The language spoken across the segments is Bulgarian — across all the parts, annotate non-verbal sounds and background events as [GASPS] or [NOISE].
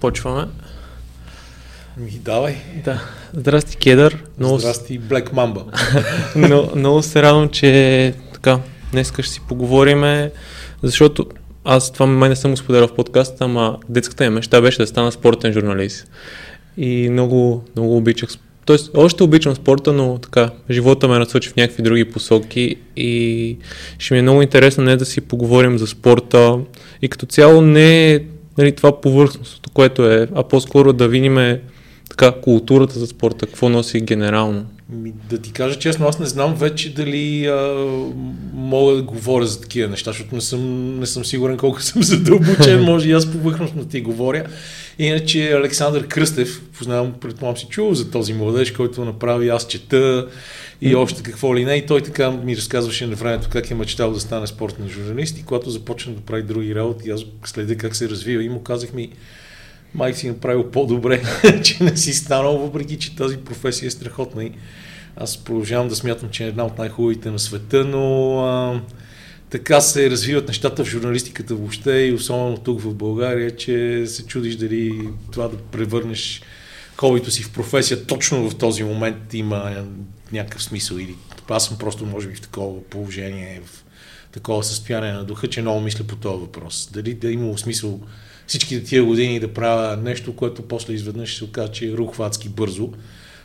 Почваме. Ми, давай. Да. Здрасти, Кедър. Много... Здрасти, Блек Мамба. [LAUGHS] Но, много се радвам, че така, днес ще си поговориме, защото аз това май не съм го споделял в подкаста, ама детската ми мечта беше да стана спортен журналист. И много, много обичах Тоест, още обичам спорта, но така, живота ме насочи в някакви други посоки и ще ми е много интересно не да си поговорим за спорта и като цяло не нали, това повърхностното, което е, а по-скоро да видим така, културата за спорта, какво носи генерално. Ми, да ти кажа честно, аз не знам вече дали а, мога да говоря за такива неща, защото не съм, не съм сигурен колко [LAUGHS] съм задълбочен, може и аз повърхностно ти говоря. Иначе Александър Кръстев, познавам, предполагам си чул за този младеж, който направи аз чета и още какво ли не. И той така ми разказваше на времето как е мечтал да стане спортен журналист и когато започна да прави други работи, аз следя как се развива и му казах ми, май си направил по-добре, [LAUGHS] че не си станал, въпреки че тази професия е страхотна и аз продължавам да смятам, че е една от най-хубавите на света, но а, така се развиват нещата в журналистиката въобще и особено тук в България, че се чудиш дали това да превърнеш хобито си в професия точно в този момент има някакъв смисъл или аз съм просто може би в такова положение, в такова състояние на духа, че много мисля по този въпрос. Дали да има смисъл всичките тия години да правя нещо, което после изведнъж се окаже, че е рухватски бързо,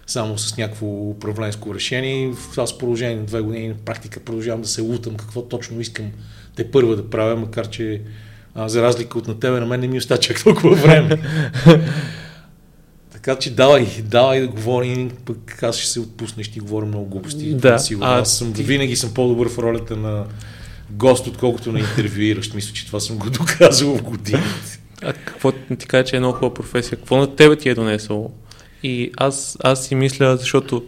само с някакво управленско решение. В това положение на две години на практика продължавам да се лутам какво точно искам те първа да правя, макар че а, за разлика от на тебе, на мен не ми остава чак толкова време. [LAUGHS] така че давай, давай да говорим, пък аз ще се отпусна, ще ти говоря много глупости. Да, а, аз съм, ти... винаги съм по-добър в ролята на гост, отколкото на интервюиращ. Мисля, че това съм го [LAUGHS] доказал в годините. А какво ти кажа, че е много хубава професия? Какво на тебе ти е донесло? И аз, аз си мисля, защото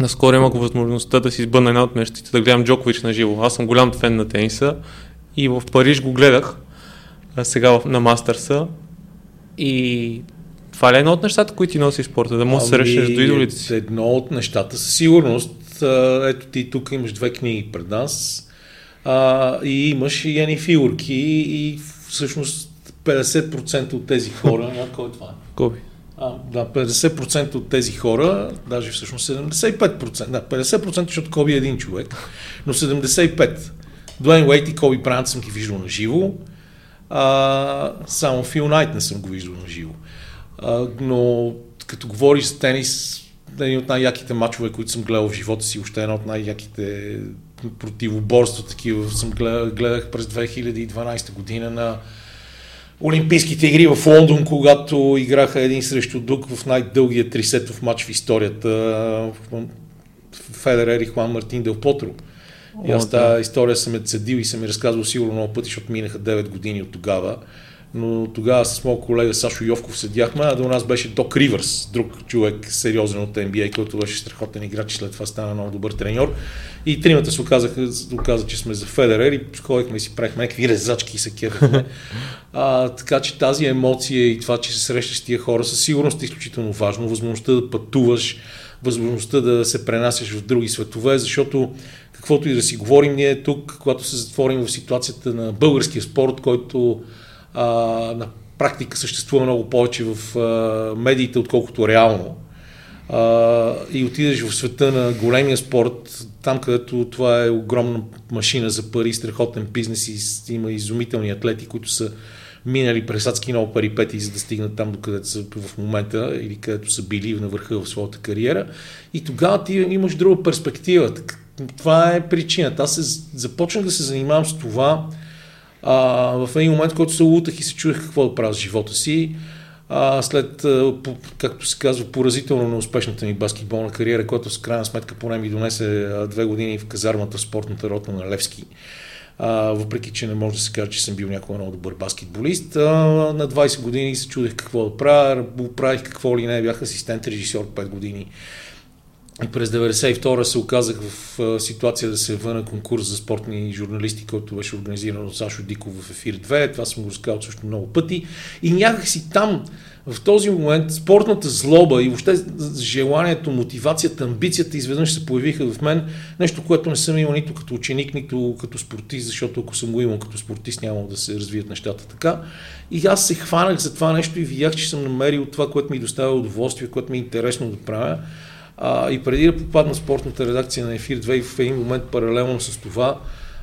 наскоро имах възможността да си избъна една от мечтите, да гледам Джокович на живо. Аз съм голям фен на тениса и в Париж го гледах а сега на Мастърса и това ли е едно от нещата, които ти носи спорта, да можеш да се ами, срещаш до идолите си? Едно от нещата със сигурност. Ето ти тук имаш две книги пред нас а, и имаш и едни фигурки и всъщност 50% от тези хора, [LAUGHS] а, кой е това? Коби. А, да, 50% от тези хора, даже всъщност 75%, да, 50%, защото Коби е един човек, но 75%. Дуейн Уейт и Коби Брант съм ги виждал на живо, а, само Фил Найт не съм го виждал на живо. А, но като говориш за тенис, един от най-яките матчове, които съм гледал в живота си, още една от най-яките противоборства, такива съм гледах, гледах през 2012 година на Олимпийските игри в Лондон, когато играха един срещу друг в най-дългия трисетов матч в историята Федерер и Хуан Мартин Дел Потро. И аз тази история съм е цедил и съм ми разказвал сигурно много пъти, защото минаха 9 години от тогава но тогава с моят колега Сашо Йовков седяхме, а до нас беше Док Ривърс, друг човек сериозен от NBA, който беше страхотен играч и след това стана много добър треньор. И тримата се оказаха, оказа, че сме за Федерер и ходихме и си правихме някакви резачки и се кефахме. [LAUGHS] А, така че тази емоция и това, че се срещаш с тия хора, със сигурност е изключително важно. Възможността да пътуваш, възможността да се пренасяш в други светове, защото каквото и да си говорим ние тук, когато се затворим в ситуацията на българския спорт, който на практика съществува много повече в а, медиите, отколкото реално. А, и отидеш в света на големия спорт, там където това е огромна машина за пари, страхотен бизнес и има изумителни атлети, които са минали през адски много парипети, за да стигнат там, докъдето са в момента или където са били на върха в своята кариера. И тогава ти имаш друга перспектива. Това е причината. Аз се, започнах да се занимавам с това, а, в един момент, който се лутах и се чудех какво да правя с живота си, а, след, както се казва, поразително неуспешната ми баскетболна кариера, която с крайна сметка поне ми донесе две години в казармата в спортната рота на Левски. А, въпреки, че не може да се каже, че съм бил някой много добър баскетболист. А, на 20 години се чудех какво да правя, правих какво ли не, бях асистент режисьор 5 години и през 1992 се оказах в ситуация да се върна конкурс за спортни журналисти, който беше организиран от Сашо Диков в Ефир 2. Това съм го разказал също много пъти. И някак си там в този момент спортната злоба и въобще желанието, мотивацията, амбицията изведнъж се появиха в мен. Нещо, което не съм имал нито като ученик, нито като спортист, защото ако съм го имал като спортист, няма да се развият нещата така. И аз се хванах за това нещо и видях, че съм намерил това, което ми доставя удоволствие, което ми е интересно да правя. А, и преди да попадна спортната редакция на Ефир 2 в един момент паралелно с това,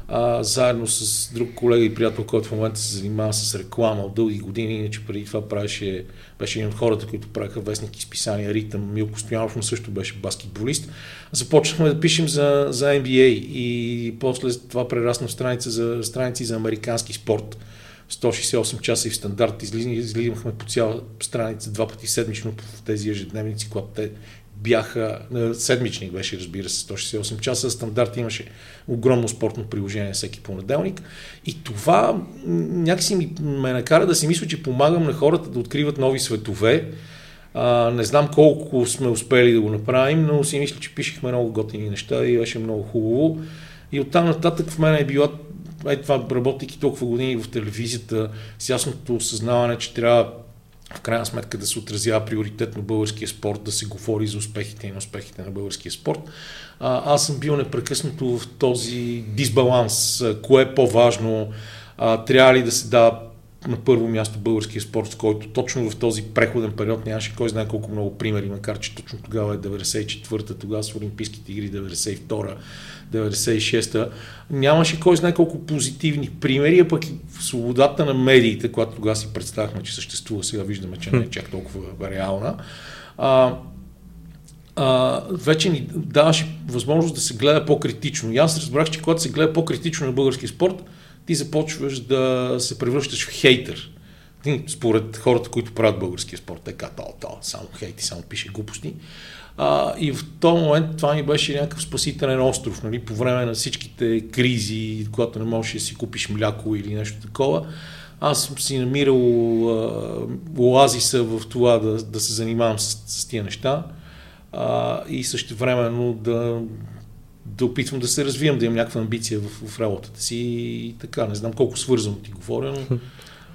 а, заедно с друг колега и приятел, който в момента се занимава с реклама от дълги години, иначе преди това правеше, беше един от хората, които правиха вестники с писания Ритъм, Милко Стоянов, но също беше баскетболист. Започнахме да пишем за, за NBA и после това прерасна в страница за, страници за американски спорт. 168 часа и в стандарт излизахме по цяла страница два пъти седмично в тези ежедневници, когато те бяха, седмичник беше, разбира се, 168 часа, стандарт имаше огромно спортно приложение всеки понеделник. И това някакси ми, ме накара да си мисля, че помагам на хората да откриват нови светове. А, не знам колко сме успели да го направим, но си мисля, че пишехме много готини неща и беше много хубаво. И оттам нататък в мен е била е това, работейки толкова години в телевизията, с ясното осъзнаване, че трябва в крайна сметка да се отразява приоритетно българския спорт, да се говори за успехите и на успехите на българския спорт. А, аз съм бил непрекъснато в този дисбаланс. Кое е по-важно? А, трябва ли да се дава на първо място българския спорт, с който точно в този преходен период нямаше кой знае колко много примери, макар че точно тогава е 94-та, тогава с Олимпийските игри 92-та, 96-та. Нямаше кой знае колко позитивни примери, а пък и свободата на медиите, която тогава си представяхме, че съществува, сега виждаме, че не е чак толкова реална. А, а, вече ни даваше възможност да се гледа по-критично. И аз разбрах, че когато се гледа по-критично на български спорт, ти започваш да се превръщаш в хейтер. Според хората, които правят българския спорт, така, то, то, само хейти, само пише глупости. А, и в този момент това ми беше някакъв спасителен остров, нали, по време на всичките кризи, когато не можеш да си купиш мляко или нещо такова. Аз съм си намирал а, оазиса в това да, да се занимавам с, с тия неща а, и също времено да, да опитвам да се развивам, да имам някаква амбиция в, в работата си и така. Не знам колко свързано ти говоря, но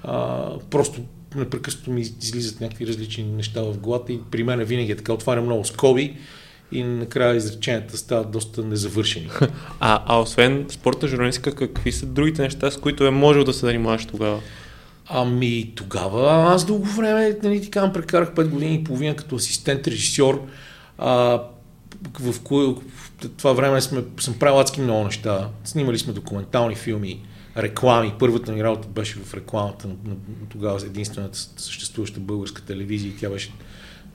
а, просто непрекъснато ми излизат някакви различни неща в главата и при мен винаги е така. Отваря много скоби и накрая изреченията стават доста незавършени. [LAUGHS] А, а освен спорта, журналистика, какви са другите неща, с които е можел да се занимаваш тогава? Ами тогава аз дълго време, нали ти казвам, прекарах 5 години и половина като асистент режисьор. А, в, кое, това време сме, съм правил адски много неща. Снимали сме документални филми, реклами. Първата ми работа беше в рекламата на, на тогава единствената съществуваща българска телевизия тя беше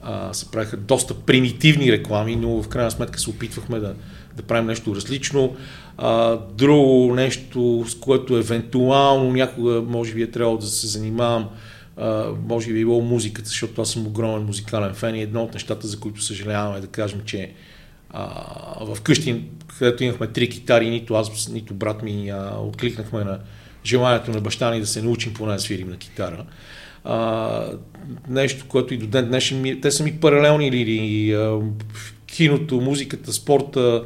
а, се правиха доста примитивни реклами, но в крайна сметка се опитвахме да, да правим нещо различно. А, друго нещо, с което евентуално някога може би е трябвало да се занимавам, а, може би е било музиката, защото аз съм огромен музикален фен и едно от нещата, за които съжалявам е да кажем, че а, вкъщи, където имахме три китари, нито аз, нито брат ми а, откликнахме на желанието на баща ни да се научим поне да свирим на китара. А, нещо, което и до ден днешен ми, те са ми паралелни линии. Киното, музиката, спорта,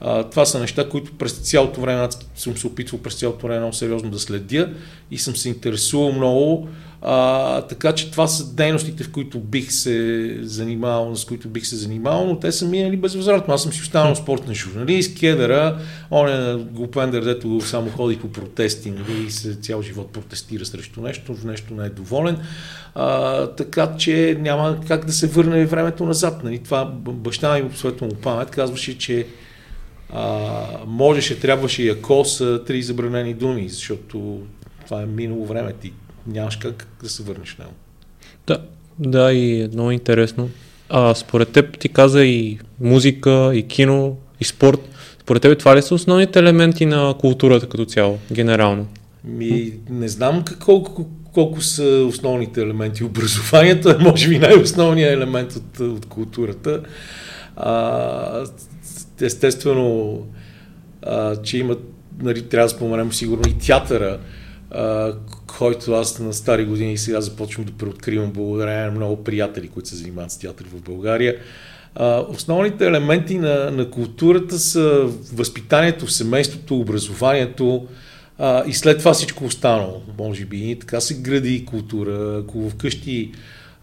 а, това са неща, които през цялото време аз съм се опитвал през цялото време много сериозно да следя и съм се интересувал много. А, така че това са дейностите, в които бих се занимавал, с които бих се занимавал, но те са минали безвъзвратно. Аз съм си останал спортен журналист, кедъра, он е глупендър, дето само ходи по протести нали, и се цял живот протестира срещу нещо, в нещо не е доволен. А, така че няма как да се върне времето назад. Нали. Това баща ми, светло му памет, казваше, че а, можеше, трябваше и ако са три забранени думи, защото това е минало време. Ти нямаш как да се върнеш в него. Да, да, и е много интересно. А според теб ти каза и музика, и кино, и спорт. Според теб това ли са основните елементи на културата като цяло, генерално? Ми, не знам колко, колко са основните елементи. Образованието е, може би, най-основният елемент от, от културата. А, естествено, а, че има, нали, трябва да споменем сигурно и театъра, а, който аз на стари години сега започвам да преоткривам благодарение на много приятели, които се занимават с театър в България. А, основните елементи на, на културата са възпитанието семейството, образованието а, и след това всичко останало, може би. И така се гради култура. Ако вкъщи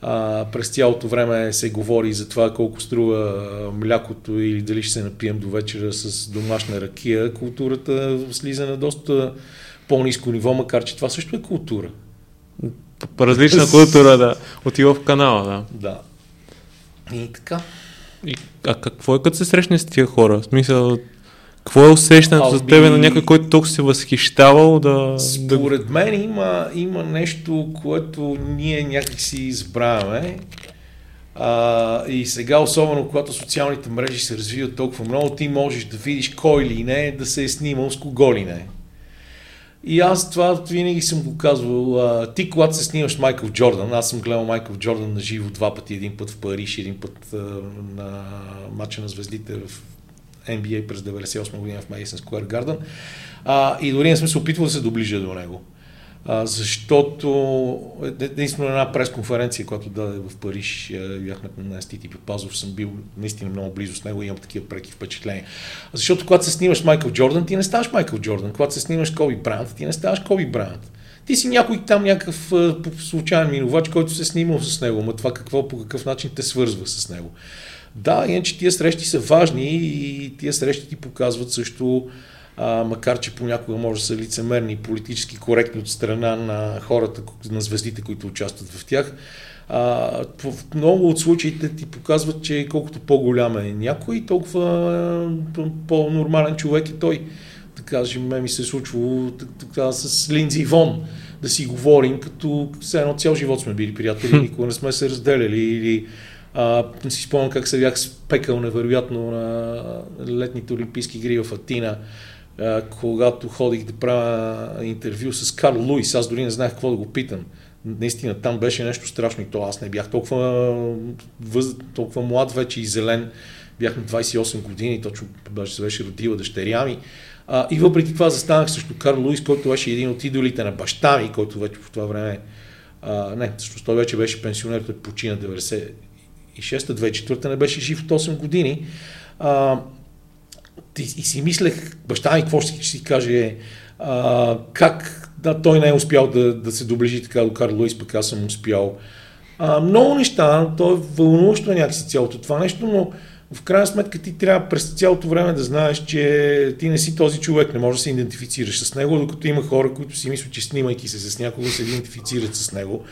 А, през цялото време се говори за това колко струва млякото или дали ще се напием до вечера с домашна ракия. Културата слиза на доста по-низко ниво, макар че това също е култура. Различна култура, да. Отива в канала, да. Да. И така. И, а какво е като се срещне с тия хора? В смисъл, какво е усещането за тебе на някой, който толкова се възхищавал да... Според мен има, има нещо, което ние някакси избравяме. А, и сега, особено когато социалните мрежи се развиват толкова много, ти можеш да видиш кой ли не, да се е снимал с кого ли не. И аз това винаги съм го казвал. А, ти, когато се снимаш Майкъл Джордан, аз съм гледал Майкъл Джордан на живо два пъти, един път в Париж, един път а, на матча на звездите в NBA през 98 година в Madison Square Garden. А, и дори не съм се опитвал да се доближа до него. А, защото единствено една пресконференция, която даде в Париж, бяхме на Стити Пазов, съм бил наистина много близо с него и имам такива преки впечатления. Защото когато се снимаш Майкъл Джордан, ти не ставаш Майкъл Джордан. Когато се снимаш Коби Брант, ти не ставаш Коби Брант. Ти си някой там някакъв случайен минувач, който се е снимал с него, но това какво, по какъв начин те свързва с него. Да, иначе тия срещи са важни и тия срещи ти показват също, а, макар че понякога може да са лицемерни и политически коректни от страна на хората, на звездите, които участват в тях, а, в много от случаите ти показват, че колкото по-голям е някой, толкова по-нормален човек е той. Да кажем, ме ми се е случвало така, с Линдзи Вон да си говорим, като все едно цял живот сме били приятели, [LAUGHS] никога не сме се разделяли. Или а, си спомням как се бях спекал невероятно на летните Олимпийски игри в Атина, когато ходих да правя интервю с Карл Луис. Аз дори не знаех какво да го питам. Наистина там беше нещо страшно и то аз не бях толкова, въз, толкова млад вече и зелен. Бях на 28 години, точно беше, беше родила дъщеря ми. А, и въпреки това застанах срещу Карл Луис, който беше един от идолите на баща ми, който вече в това време а, не, всъщност той вече беше пенсионер, той почина 2006-2004 не беше жив от 8 години. А, и, и си мислех, баща ми какво ще си каже, а, как да, той не е успял да, да се доближи така до Карл Луис, пък аз съм успял. А, много неща, то е вълнуващо е някакси цялото това нещо, но в крайна сметка ти трябва през цялото време да знаеш, че ти не си този човек, не можеш да се идентифицираш с него, докато има хора, които си мислят, че снимайки се с някого се идентифицират с него.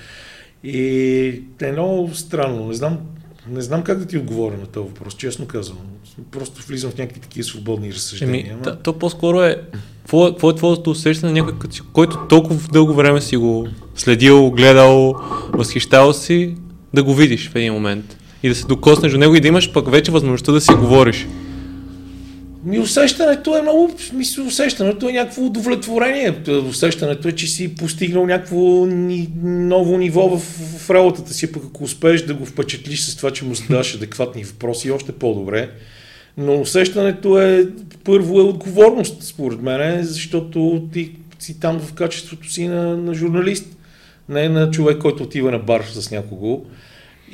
И е много странно. Не знам не знам как да ти отговоря на този въпрос, честно казвам. Просто влизам в някакви такива свободни разсъждения. Еми, ама... то по-скоро е, какво, е твоето усещане на някой, който толкова дълго време си го следил, гледал, възхищавал си, да го видиш в един момент и да се докоснеш до него и да имаш пък вече възможността да си говориш. Ми усещането е много, мисля, усещането е някакво удовлетворение. Усещането е, че си постигнал някакво ни, ново ниво в, в работата си, пък ако успееш да го впечатлиш с това, че му задаш адекватни въпроси, още по-добре. Но усещането е, първо е отговорност, според мен, защото ти си там в качеството си на, на журналист, не на човек, който отива на бар с някого.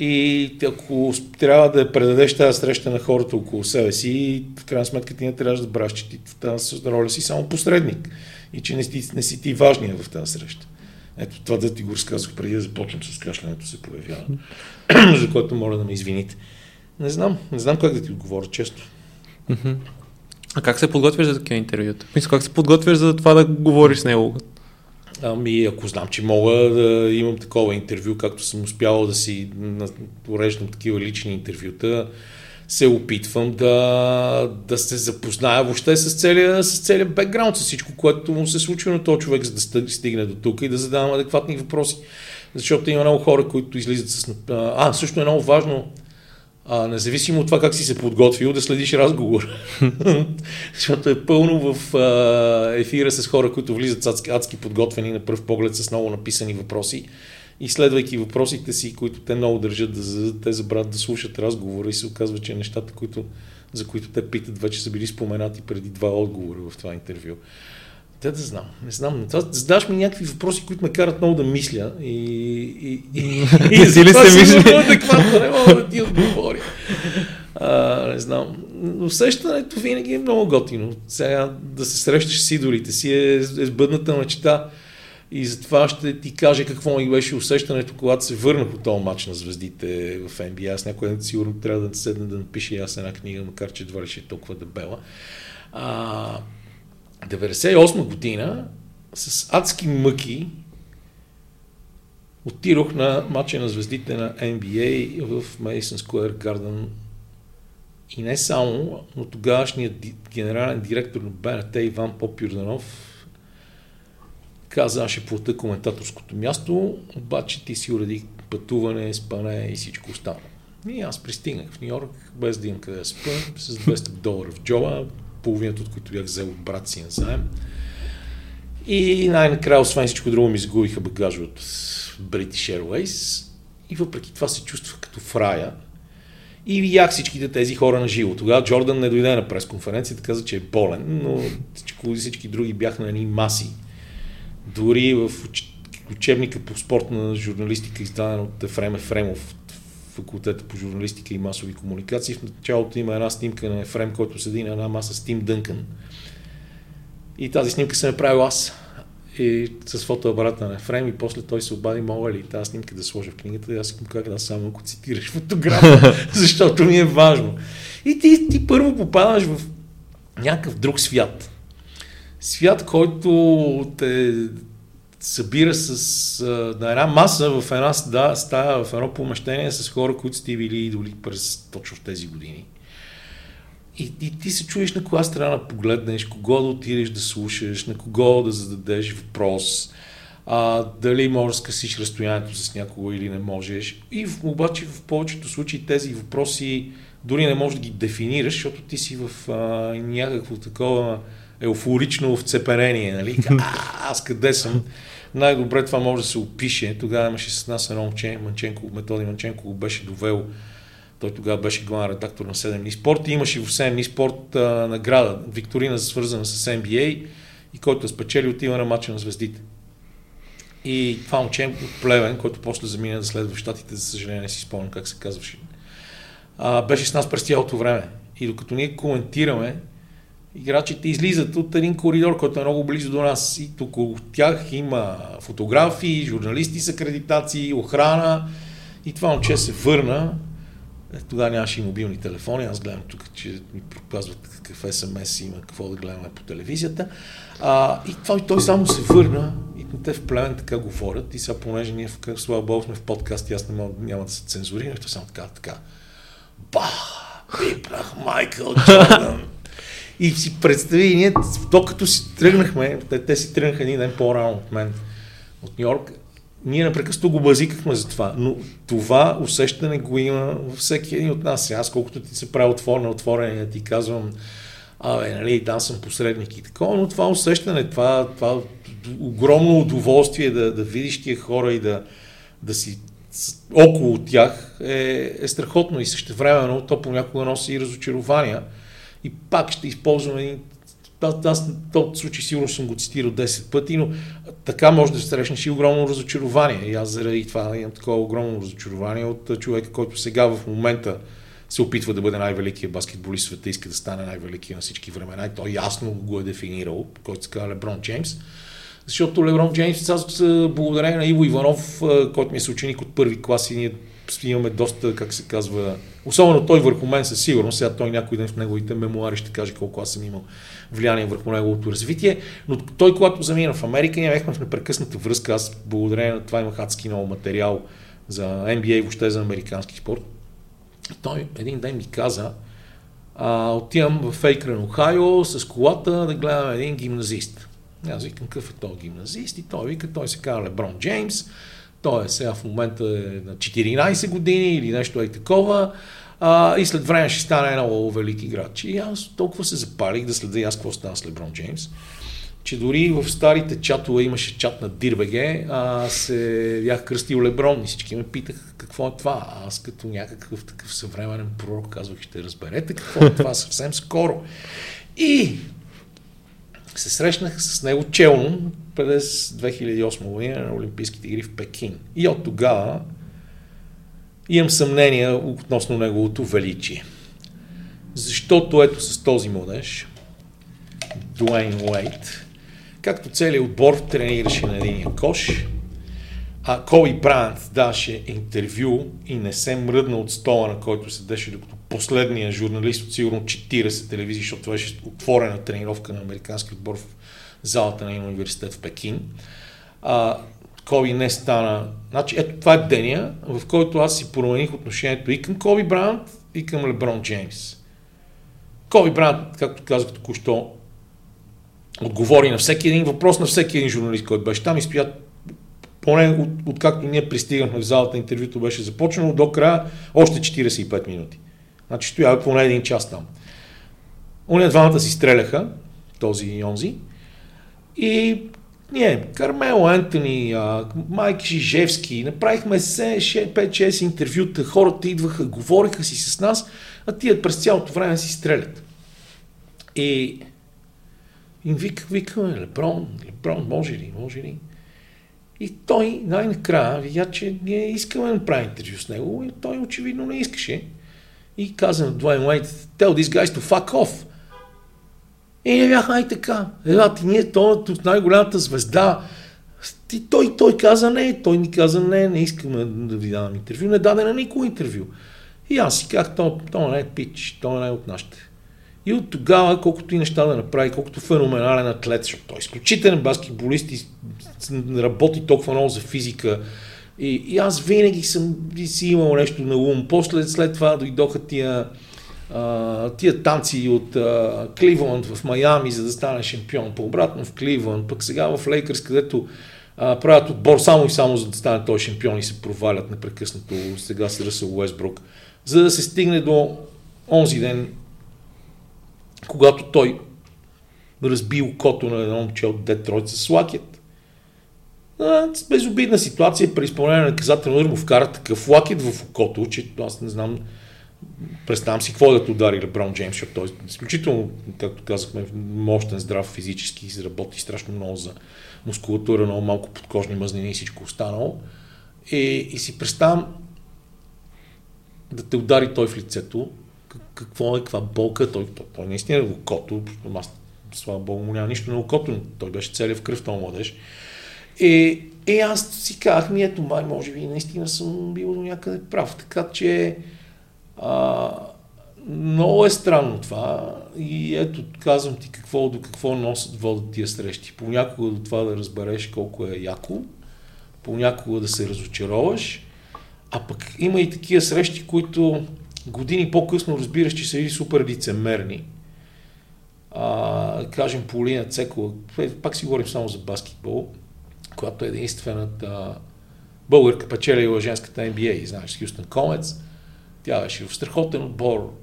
И ако трябва да предадеш тази среща на хората около себе си, в крайна сметка ти не трябва да браш, че ти в тази роля си само посредник и че не си, не си ти важния в тази среща. Ето това да ти го разказах преди да започнем с кашлянето се появява, [CLEARS THROAT] за което моля да ме извините. Не знам, не знам как да ти отговоря, често. А как се подготвяш за такива интервюта? Мисля, как се подготвяш за това да говориш с него? Ами, ако знам, че мога да имам такова интервю, както съм успявал да си уреждам такива лични интервюта, се опитвам да, да се запозная въобще с целия, с целия бекграунд, с всичко, което му се случва на този човек, за да стигне до тук и да задавам адекватни въпроси. Защото има много хора, които излизат с... А, също е много важно, а, независимо от това как си се подготвил, да следиш разговор. [LAUGHS] Защото е пълно в а, ефира с хора, които влизат адски, адски подготвени на пръв поглед с много написани въпроси. И следвайки въпросите си, които те много държат да зададат, те забравят да слушат разговора и се оказва, че нещата, които, за които те питат, вече са били споменати преди два отговора в това интервю. Те да знам, не знам. Това, задаш ми някакви въпроси, които ме карат много да мисля и, и, и, [LAUGHS] и, за това си много адекватно, не мога да ти отговоря. А, не знам. Усещането винаги е много готино. Сега да се срещаш с идолите си е, е сбъдната мечта. И затова ще ти кажа какво ми беше усещането, когато се върна по този матч на звездите в NBA. Аз някой ден сигурно трябва да седна да напиша и аз една книга, макар че едва ли ще е толкова дебела. А, 98 година с адски мъки отидох на матча на звездите на NBA в Madison Square Garden и не само, но тогавашният генерален директор на БНТ Иван Попюрданов каза, аз ще плата коментаторското място, обаче ти си уреди пътуване, спане и всичко останало. И аз пристигнах в Нью Йорк, без да имам къде да спа, с 200 долара в джоба, половината от които бях взел от брат си на. И най-накрая, освен всичко друго, ми загубиха багажа от British Airways. И въпреки това се чувствах като в рая. И видях всичките тези хора на живо. Тогава Джордан не дойде на пресконференцията, каза, че е болен, но всички други бяха на едни маси. Дори в учебника по спортна журналистика, издаден от Ефрем Ефремов, факултета по журналистика и масови комуникации. В началото има една снимка на Ефрем, който седи на една маса с Тим Дънкън. И тази снимка съм направил аз. И с фотоапарата на Ефрем и после той се обади, мога ли тази снимка да сложа в книгата? И аз му казах, да, само ако цитираш [LAUGHS] фотографа, [LAUGHS] защото ми е важно. И ти, ти първо попадаш в някакъв друг свят. Свят, който те събира с, на една маса в една да, стая, в едно помещение с хора, които сте били идоли през точно в тези години. И, и ти се чуеш на коя страна погледнеш, кого да отидеш да слушаш, на кого да зададеш въпрос, а, дали можеш да скъсиш разстоянието с някого или не можеш. И в, обаче в повечето случаи тези въпроси дори не можеш да ги дефинираш, защото ти си в а, някакво такова еуфорично вцепенение, нали? [LAUGHS] А, аз къде съм? Най-добре това може да се опише. Тогава имаше с нас едно момче, Манченко, Методи Манченко го беше довел. Той тогава беше главен редактор на 7 дни спорт и имаше в 7 дни спорт а, награда, викторина свързана с NBA и който е спечели отива на матча на звездите. И това момче от Плевен, който после замина да следва в Штатите, за съжаление не си спомням как се казваше, а, беше с нас през цялото време. И докато ние коментираме, играчите излизат от един коридор, който е много близо до нас. И тук от тях има фотографии, журналисти с акредитации, охрана. И това момче се върна. Е, тогава нямаше и мобилни телефони. Аз гледам тук, че ми показват какъв СМС има, какво да гледаме по телевизията. А, и той, той само се върна и те в племен така говорят. И сега, понеже ние в слава Бог сме в подкаст, аз не мога, няма да се цензурирам, то само така, така. Ба! Пипнах Майкъл Джордан! И си представи, ние, докато си тръгнахме, те, те си тръгнаха един ден по-рано от мен, от Нью Йорк, ние непрекъснато го базикахме за това, но това усещане го има във всеки един от нас. Аз колкото ти се правя отворен, отворен, ти казвам, абе, нали, да, съм посредник и такова, но това усещане, това, това огромно удоволствие да, да видиш тия хора и да, да си около тях е, е страхотно и също времено то понякога носи и разочарования. И пак ще използвам един аз, аз този случай сигурно съм го цитирал 10 пъти, но така може да срещнеш и огромно разочарование. И аз заради това имам такова огромно разочарование от човека, който сега в момента се опитва да бъде най-великия баскетболист в света, иска да стане най-великия на всички времена. И той ясно го е дефинирал, който се казва Леброн Джеймс. Защото Леброн Джеймс, аз благодарение на Иво Иванов, който ми е съученик от първи клас и ние имаме доста, как се казва, особено той върху мен със сигурност, сега той някой ден в неговите мемуари ще каже колко аз съм имал влияние върху неговото развитие, но той, когато замина в Америка, ние бяхме в непрекъсната връзка, аз благодарение на това имах адски много материал за NBA и въобще за американски спорт. Той един ден ми каза, а, отивам в Фейкрен, Охайо с колата да гледам един гимназист. Аз викам, какъв е този гимназист? И той вика, той се казва Леброн Джеймс, той е сега в момента е на 14 години или нещо е такова. А, и след време ще стане много велик играч. И аз толкова се запалих да следя аз какво стана с Леброн Джеймс, че дори в старите чатове имаше чат на Дирбеге, а се бях кръстил Леброн и всички ме питаха какво е това. Аз като някакъв такъв съвременен пророк казвах, ще разберете какво е това съвсем скоро. И се срещнах с него челно през 2008 година на Олимпийските игри в Пекин. И от тогава имам съмнения относно неговото величие. Защото ето с този младеж, Дуейн Уейт, както целият отбор тренираше на един кош, а Коби Брант даше интервю и не се мръдна от стола, на който седеше, докато последния журналист от сигурно 40 телевизии, защото това беше отворена тренировка на американски отбор в залата на университет в Пекин. А, Коби не стана. Значи, ето това е деня, в който аз си промених отношението и към Коби Брант, и към Леброн Джеймс. Коби Брант, както казах току-що, отговори на всеки един въпрос на всеки един журналист, който беше там и стоя поне от, откакто ние пристигнахме в залата, интервюто беше започнало до края още 45 минути. Значи стоява поне един час там. Уния двамата си стреляха, този и онзи, и ние, Кармело Антони, Майк Жижевски, направихме 5-6 интервюта, хората идваха, говориха си с нас, а тия през цялото време си стрелят. И и вика, викаме, Леброн, Леброн, може ли, може ли? И той най-накрая видя, че ние искаме да направим интервю с него и той очевидно не искаше. И каза на Дуайн Уейт, tell these guys to fuck off. И не бяха ай така. Елате, ние, той от най-голямата звезда. И той, той каза не, той ни каза не, не искаме да ви давам интервю. Не даде на никой интервю. И аз си казах, то, то не е пич, то не е от нашите. И от тогава, колкото и неща да направи, колкото феноменален атлет, защото той е изключителен баскетболист и работи толкова много за физика. И, и аз винаги съм си имал нещо на ум. После, след това дойдоха тия, а, тия танци от а, Кливланд в Майами, за да стане шампион. По-обратно в Кливланд, пък сега в Лейкърс, където а, правят отбор само и само за да стане той шампион и се провалят непрекъснато. Сега се Ръсъл Уестбрук. За да се стигне до онзи ден, когато той разби окото на едно момче от Детройт с лакет. С безобидна ситуация, при изпълнение на наказателно му вкара такъв лакет в окото, че аз не знам, представям си какво да те удари Леброн Джеймс, защото той е изключително, както казахме, мощен, здрав физически, работи страшно много за мускулатура, много малко подкожни мазнини и всичко останало. И, и си представям да те удари той в лицето, какво е, каква болка, той, той, той наистина е окото, аз слава богу му няма нищо на окото, но той беше целият в кръв, този младеж. И, и аз си казах, ми ето май, може би наистина съм бил до някъде прав. Така че а, много е странно това и ето казвам ти какво до какво носят водят тия срещи. Понякога до това да разбереш колко е яко, понякога да се разочароваш, а пък има и такива срещи, които години по-късно разбираш, че са или супер лицемерни. А, кажем Полина Цекова, пак си говорим само за баскетбол, която е единствената българка печелила женската NBA, знаеш, с Хюстън Комец. Тя беше в страхотен отбор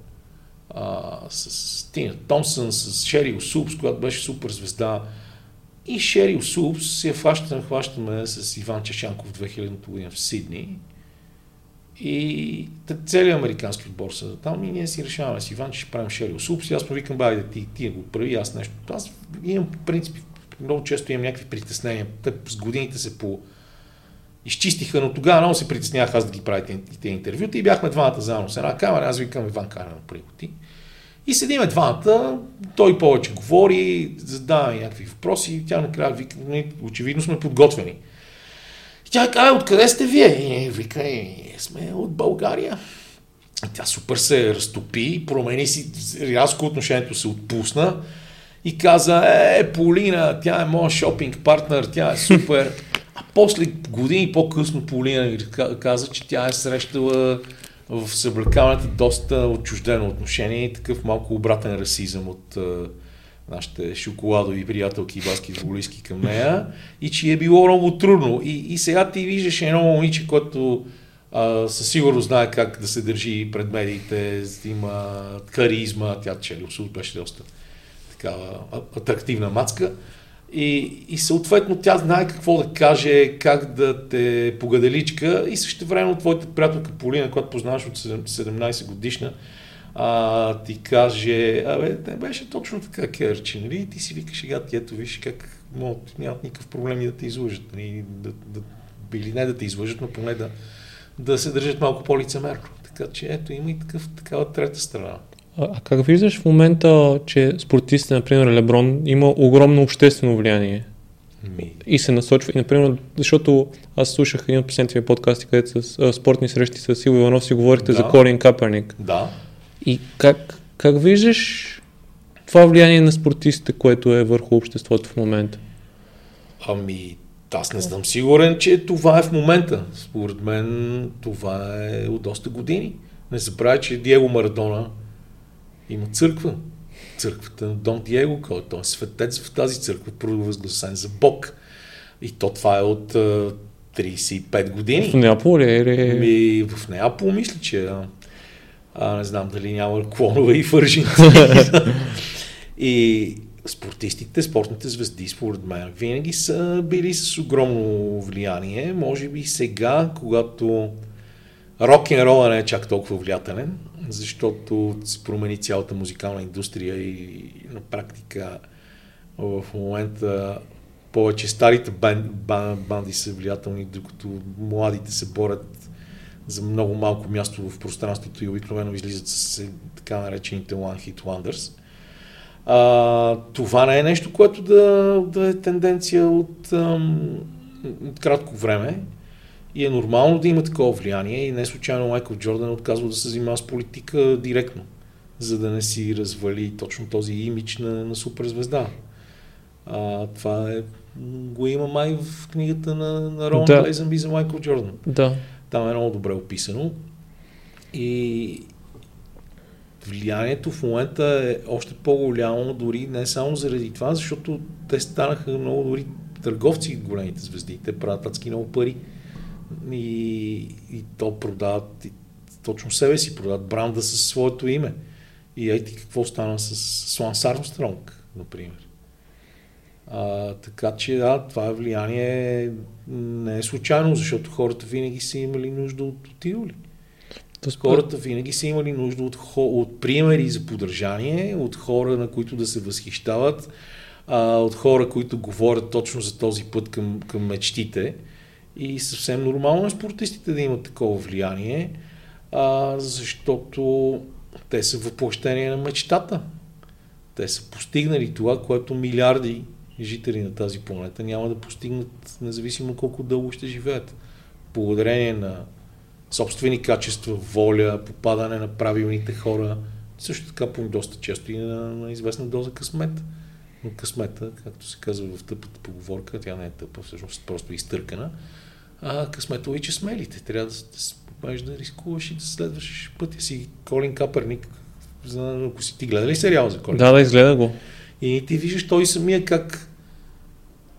а, с Тина Томсън, с Шери Супс, която беше супер звезда. И Шери Супс се хващаме, хващаме с Иван Чешанков 2000 година в Сидни. И целият американски отбор са там и ние си решаваме с Иван, че ще правим Шерил Супс. И аз му викам, бай, да ти, ти го прави, аз нещо. Аз имам, в принцип, много често имам някакви притеснения. Те с годините се по изчистиха, но тогава много се притеснях аз да ги правя тези интервюта и бяхме двамата заедно с една камера, аз викам Иван Кара на приготи. И седиме двамата, той повече говори, задава някакви въпроси, тя накрая вика, очевидно сме подготвени. И тя каза, откъде сте вие? И вика, ние сме от България. И тя супер се разтопи, промени си, рязко отношението се отпусна и каза, е, Полина, тя е моят шопинг партнер, тя е супер. [LAUGHS] А после години по-късно Полина каза, че тя е срещала в съблекаването доста отчуждено отношение и такъв малко обратен расизъм от нашите шоколадови приятелки и баскетболистки към нея и че е било много трудно. И, и сега ти виждаш едно момиче, което а, със сигурност знае как да се държи пред медиите, има харизма, тя че беше доста такава атрактивна мацка. И, и съответно тя знае какво да каже, как да те погаделичка и също време твоята приятелка Полина, която познаваш от 17 годишна, а, ти каже, абе, не беше точно така, Керчи, нали? Ти си викаш, сега ти ето виж как могат, нямат никакъв проблем да те излъжат, нали? да, да, или не да те излъжат, но поне да, да се държат малко по-лицемерно. Така че ето има и такъв, такава трета страна. А, как виждаш в момента, че спортистите, например Леброн, има огромно обществено влияние? Ми, И се насочва, и например, защото аз слушах един от последните ви подкасти, където с а, спортни срещи с Силво Иванов си говорите Да. за Колин Каперник. да. И как, как виждаш това влияние на спортистите, което е върху обществото в момента? Ами, аз не съм сигурен, че това е в момента. Според мен това е от доста години. Не забравяй, че Диего Марадона има църква. Църквата на Дон Диего, който е светец в тази църква, провъзгласен за Бог. И то това е от а, 35 В години. Неапол ли е? или- Ами, в Неапол мисля, че а, не знам дали няма клонове и в Аржентина. и спортистите, спортните звезди, според мен, винаги са били с огромно влияние. Може би сега, когато рок н рола не е чак толкова влиятелен, защото се промени цялата музикална индустрия и на практика в момента повече старите бан, бан, банди са влиятелни, докато младите се борят за много малко място в пространството и обикновено излизат с така наречените One Hit Wonders. А, това не е нещо, което да, да е тенденция от, ам, от кратко време и е нормално да има такова влияние и не случайно Майкъл Джордан е отказва да се занимава с политика директно, за да не си развали точно този имидж на, на суперзвезда. А, това е, го има май в книгата на, на Рон Да. Лейзенби за Майкъл Джордан. Да. Там е много добре описано. И влиянието в момента е още по-голямо, дори не само заради това, защото те станаха много дори търговци, големите звезди. Те правят адски много пари. И, и то продават и, точно себе си, продават бранда със своето име. И ей ти какво стана с, с Ланс Армстронг, например. А, така че да, това влияние не е случайно, защото хората винаги са имали нужда от отидоли. Тоест, Хората винаги са имали нужда от, от примери за поддържание, от хора, на които да се възхищават, а, от хора, които говорят точно за този път към, към мечтите. И съвсем нормално е спортистите да имат такова влияние, а, защото те са въплъщение на мечтата. Те са постигнали това, което милиарди жители на тази планета няма да постигнат, независимо колко дълго ще живеят. Благодарение на собствени качества, воля, попадане на правилните хора, също така по доста често и на, на известна доза късмет. Но късмета, както се казва в тъпата поговорка, тя не е тъпа, всъщност просто изтъркана, а късмета обича смелите. Трябва да, да се умееш да рискуваш и да следваш пътя си. Колин Каперник, за, ако си ти гледали сериал за Колин Да, да, изгледа го. и ти виждаш той самия как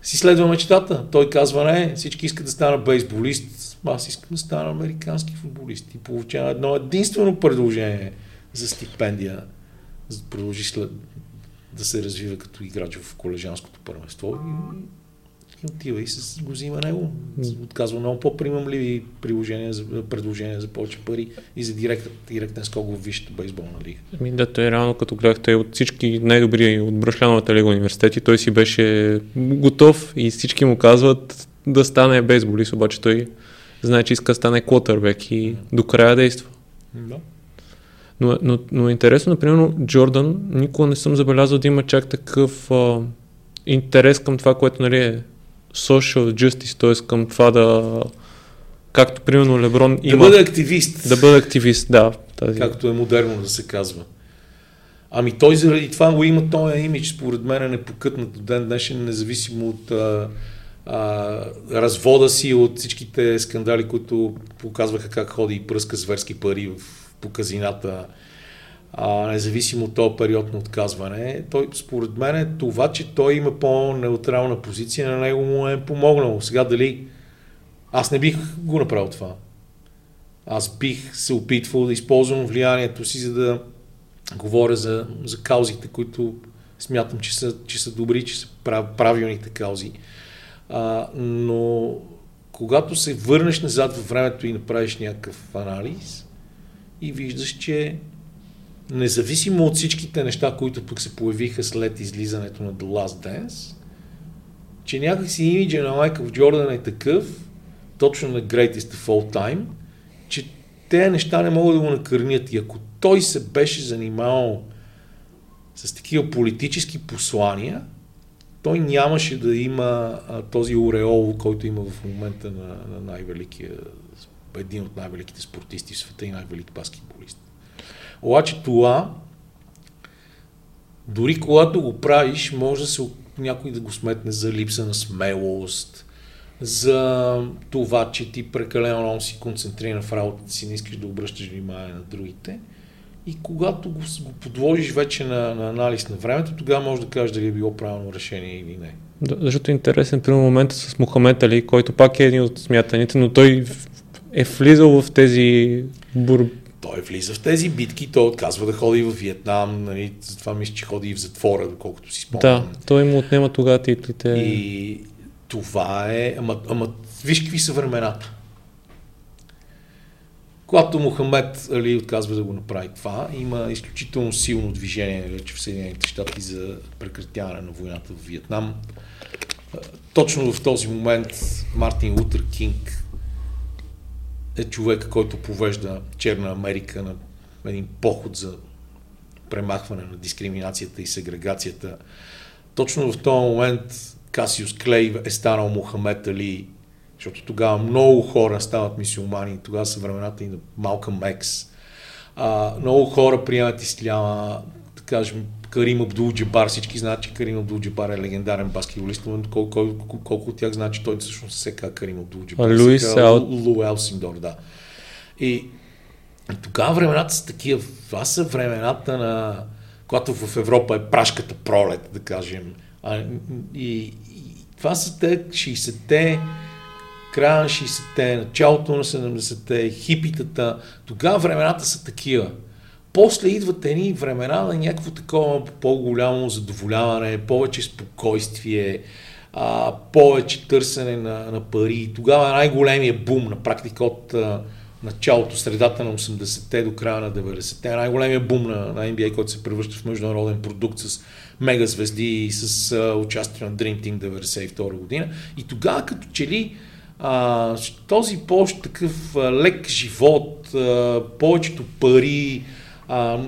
си следва мечтата. Той казва, не, всички искат да стана бейсболист, аз искам да стана американски футболист. И получава едно единствено предложение за стипендия, за да продължи след, да се развива като играч в колежанското първенство. И, и отива и се го взима него. Отказва много по-примамливи приложения за, предложения за повече пари и за директ, директен скок в висшата бейсболна лига. Ами да, той реално като гледахте от всички най-добри от Брашляновата лига университети, той си беше готов и всички му казват да стане бейсболист, обаче той знае, че иска да стане квотърбек и до края действа. Да. Но, но, но е интересно, например, Джордан, никога не съм забелязал да има чак такъв а, интерес към това, което нали, е social justice, т.е. към това да, както примерно Леброн Да има, бъде активист. да бъде активист, да. Тази. както е модерно да се казва. Ами той заради това го има този имидж, според мен е непокътнат до ден днешен, независимо от а, а, развода си, от всичките скандали, които показваха как ходи и пръска зверски пари в, по казината, а, независимо от този период на отказване. Той, според мен е това, че той има по-неутрална позиция, на него му е помогнало. Сега дали аз не бих го направил това. Аз бих се опитвал да използвам влиянието си, за да говоря за, за каузите, които смятам, че са, че са добри, че са прав, правилните каузи. А, но когато се върнеш назад във времето и направиш някакъв анализ и виждаш, че независимо от всичките неща, които пък се появиха след излизането на The Last Dance, че някакси имиджа на Майкъл Джордан е такъв, точно на Greatest of All Time, че те неща не могат да го накърнят. И ако той се беше занимавал с такива политически послания, той нямаше да има а, този ореол, който има в момента на, на най-великия, един от най-великите спортисти в света и най-велик баскетболист. Обаче това, дори когато го правиш, може да се някой да го сметне за липса на смелост, за това, че ти прекалено много си концентриран в работата си, не искаш да обръщаш внимание на другите. И когато го, го подложиш вече на, на анализ на времето, тогава може да кажеш дали е било правилно решение или не. Да, защото е интересен при момента с Мохамед Али, който пак е един от смятаните, но той е влизал в тези бур... Той влиза в тези битки, той отказва да ходи в Виетнам, нали, затова мисля, че ходи и в затвора, доколкото си спомням. Да, той му отнема тогава титлите. И това е... Ама, ама виж какви са времената. Когато Мохамед Али отказва да го направи това, има изключително силно движение вече в Съединените щати за прекратяване на войната в Виетнам. Точно в този момент Мартин Лутер Кинг е човек, който повежда Черна Америка на един поход за премахване на дискриминацията и сегрегацията. Точно в този момент Касиус Клей е станал Мохамед Али, защото тогава много хора стават мисиомани, тогава са времената и на Малка Мекс. А, много хора приемат исляма, да кажем, Карим Абдул Джабар, всички знаят, че Карим Абдул Джабар е легендарен баскетболист, но колко, колко, колко от тях знаят, че той всъщност се казва Карим Абдул Джабар. Луис. Лу Елсиндор, да. И тогава времената са такива. Това са времената на когато в Европа е прашката пролет, да кажем. А, и, и това са те 60-те, края на 60-те, началото на 70-те, хипитата. Тогава времената са такива. После идват едни времена на някакво такова по-голямо задоволяване, повече спокойствие, а, повече търсене на, на пари. Тогава е най-големия бум на практика от а, началото, средата на 80-те до края на 90-те. Най-големия бум на, на NBA, който се превръща в международен продукт с мега звезди и с а, участие на Dream Team 92 година. И тогава като че ли а, този по такъв а, лек живот, а, повечето пари, а,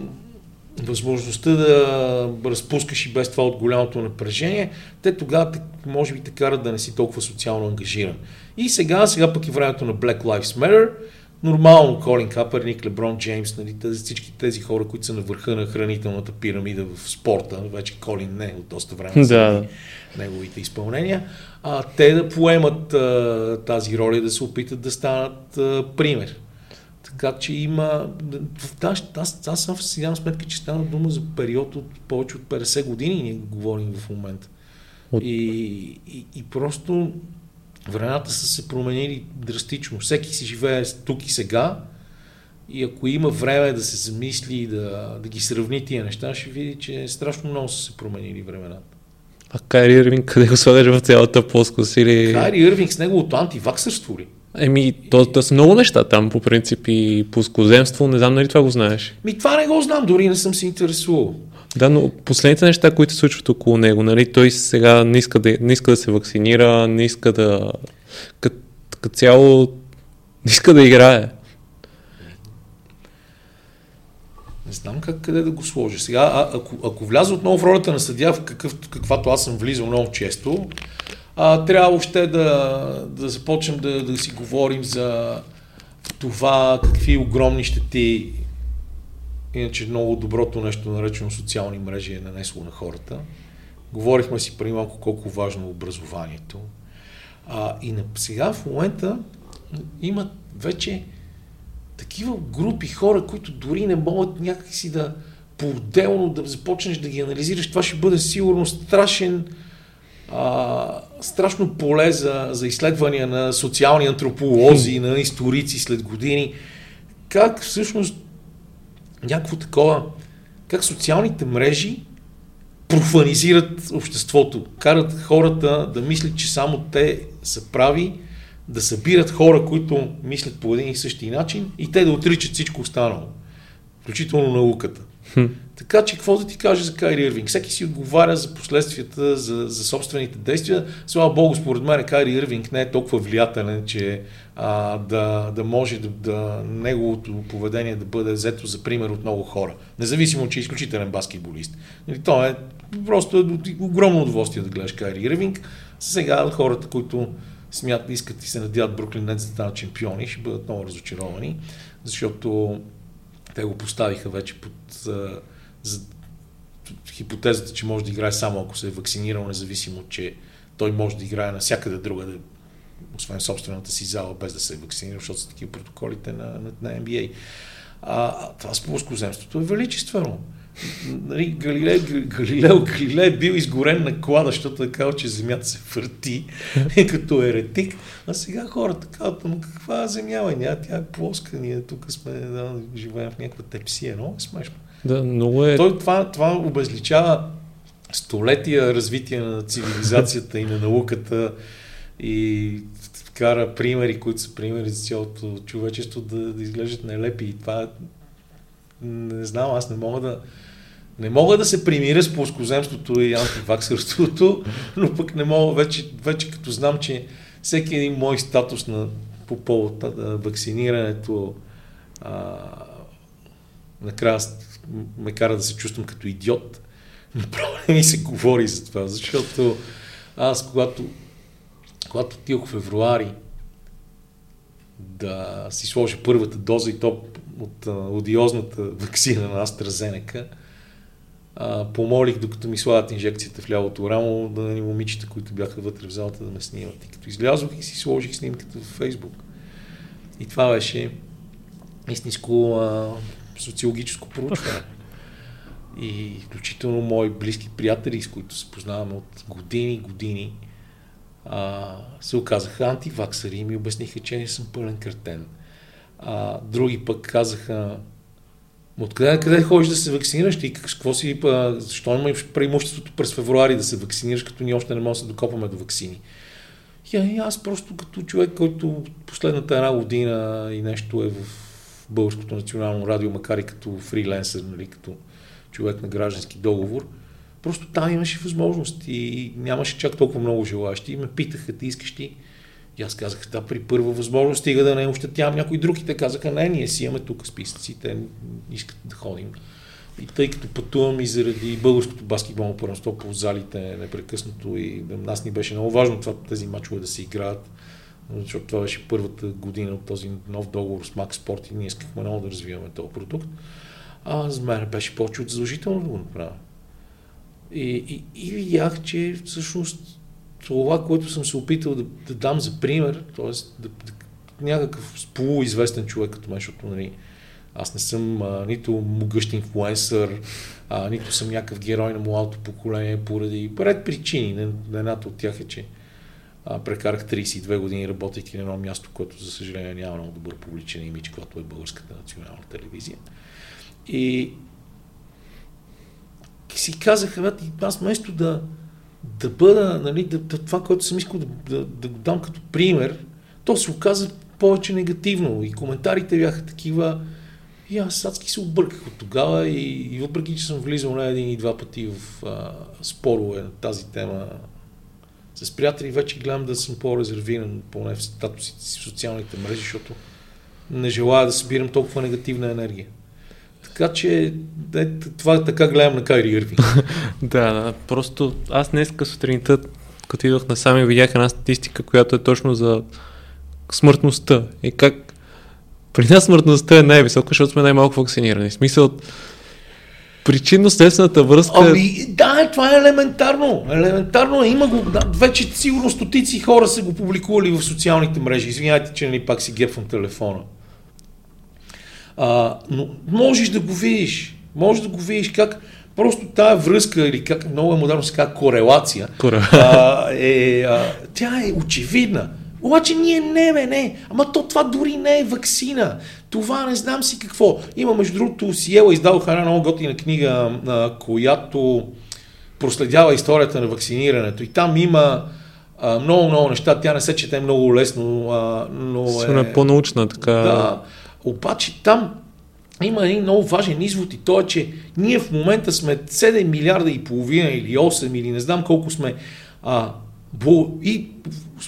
възможността да разпускаш и без това от голямото напрежение, те тогава може би те карат да не си толкова социално ангажиран. И сега, сега пък е времето на Black Lives Matter, нормално Колин Каперник, Леброн Джеймс, нали, тези, всички тези хора, които са на върха на хранителната пирамида в спорта, вече Колин не от доста време да. неговите изпълнения, а, те да поемат а, тази роля, да се опитат да станат а, пример. Така че има... Аз, аз, аз съм си дам сметка, че стана дума за период от повече от 50 години, ние говорим в момента. От... И, и, и просто времената са се променили драстично. Всеки си живее тук и сега и ако има време да се замисли и да, да ги сравни тия неща, ще види, че страшно много са се променили времената. А Кайри Ирвинг къде го слагаш в цялата плоскост или... Кайри Ирвинг с неговото антиваксърство ли? Еми, то, то са много неща там, по принцип, и пускоземство, не знам нали това го знаеш. Ми това не го знам, дори не съм се интересувал. Да, но последните неща, които се случват около него, нали, той сега не иска да, не иска да се вакцинира, не иска да... Като цяло не иска да играе. Не знам как къде да го сложа. Сега, а, ако, ако вляза отново в ролята на съдия, в какъв, каквато аз съм влизал много често, а, трябва още да, да започнем да, да си говорим за това какви огромни щети иначе много доброто нещо, наречено социални мрежи, е нанесло на хората. Говорихме си преди малко колко важно е образованието. А, и на, сега в момента имат вече такива групи хора, които дори не могат някакси да по-отделно да започнеш да ги анализираш. Това ще бъде сигурно страшен а, страшно поле за, за изследвания на социални антрополози, на историци след години. Как всъщност някакво такова, как социалните мрежи профанизират обществото, карат хората да мислят, че само те са прави, да събират хора, които мислят по един и същи начин и те да отричат всичко останало, включително науката. Така че какво да ти кажа за Кайри Ирвинг? Всеки си отговаря за последствията, за, за собствените действия. Слава Богу, според мен Кайри Ирвинг не е толкова влиятелен, че а, да, да може да, да, неговото поведение да бъде взето за пример от много хора. Независимо, че е изключителен баскетболист. Нали, то е просто е огромно удоволствие да гледаш Кайри Ирвинг. Сега хората, които смятат, искат и се надяват Бруклин Нетс да станат чемпиони, ще бъдат много разочаровани, защото те го поставиха вече под за, за хипотезата, че може да играе само ако се е вакцинирал, независимо, че той може да играе навсякъде друга, да, освен собствената си зала, без да се е вакцинирал, защото са такива протоколите на, на, на NBA. А, това с плоскоземството е величествено. Нали, Галилей, Галилео Галилей е бил изгорен на клада, защото е казал, че земята се върти [LAUGHS] като еретик, а сега хората казват, но каква земя е? Ня, тя е плоска, ние тук сме, да, живеем в някаква тепсия, много е смешно. Да, много е... Той, това, това обезличава столетия развитие на цивилизацията и на науката и кара примери, които са примери за цялото човечество да, да изглеждат нелепи. И това не знам, аз не мога да не мога да се примиря с плоскоземството и антиваксърството, но пък не мога вече, вече като знам, че всеки един мой статус на, по повод да, вакцинирането а, накрая ме кара да се чувствам като идиот. Направо не се говори за това, защото аз когато, когато отидох в февруари да си сложа първата доза и то от а, одиозната вакцина на AstraZeneca, а, помолих, докато ми слагат инжекцията в лявото рамо, да ни момичета, които бяха вътре в залата, да ме снимат. И като излязох и си сложих снимката в Фейсбук. И това беше истинско а, социологическо проучване. И включително мои близки приятели, с които се познаваме от години, години, а, се оказаха антиваксари и ми обясниха, че не съм пълен кретен. А, други пък казаха, откъде къде ходиш да се вакцинираш ти? Какво си, а, защо имаш преимуществото през февруари да се вакцинираш, като ние още не можем да се докопаме до вакцини? И аз просто като човек, който последната една година и нещо е в Българското национално радио, макар и като фриленсър, нали, като човек на граждански договор, просто там имаше възможност и нямаше чак толкова много желащи. И ме питаха, ти искаш ти? И аз казах, да, при първа възможност стига да не ощетявам някой друг. И те казаха, не, ние си имаме тук списъци, те искат да ходим. И тъй като пътувам и заради българското баскетболно първенство по залите непрекъснато и нас ни беше много важно това, тези мачове да се играят, защото това беше първата година от този нов договор с Max Sport и ние искахме много да развиваме този продукт. А за мен беше повече от задължително да го направя. И, и, и видях, че всъщност това, което съм се опитал да, да дам за пример, т.е. Да, да, някакъв полуизвестен човек като мен, защото нали, аз не съм а, нито могъщ инфлуенсър, а, нито съм някакъв герой на младото поколение поради ред причини. Едната от тях е, че прекарах 32 години работейки на едно място, което за съжаление няма много добър публичен имидж, което е Българската национална телевизия. И си казах, аз вместо да, да бъда, нали, да, да, това, което съм искал да, да, да го дам като пример, то се оказа повече негативно и коментарите бяха такива. И аз адски се обърках от тогава и, и въпреки, че съм влизал на един и два пъти в а, спорове на тази тема с приятели, вече гледам да съм по-резервиран, поне в статусите си в социалните мрежи, защото не желая да събирам толкова негативна енергия. Така че е, това така гледам на Кайри Ирвинг. [LAUGHS] да, да, просто аз днеска сутринта, като идвах насам и видях една статистика, която е точно за смъртността. И как при нас смъртността е най-висока, защото сме най-малко вакцинирани. В смисъл, причинно-следствената връзка... Ами, да, това е елементарно. Елементарно е. Има го, да, вече сигурно стотици хора са го публикували в социалните мрежи. Извинявайте, че нали пак си гепвам телефона. А, но можеш да го видиш. Можеш да го видиш как просто тая връзка или как много е модерно се казва корелация, а, е, а, тя е очевидна. Обаче ние не, бе, не. Ама то това дори не е вакцина. Това не знам си какво. Има, между другото, Сиела издадоха една много готина книга, а, която проследява историята на вакцинирането. И там има а, много, много неща. Тя не се чете много лесно, а, но е... е по-научна, така. Да. Обаче там има един много важен извод и то е, че ние в момента сме 7 милиарда и половина или 8 или не знам колко сме а, и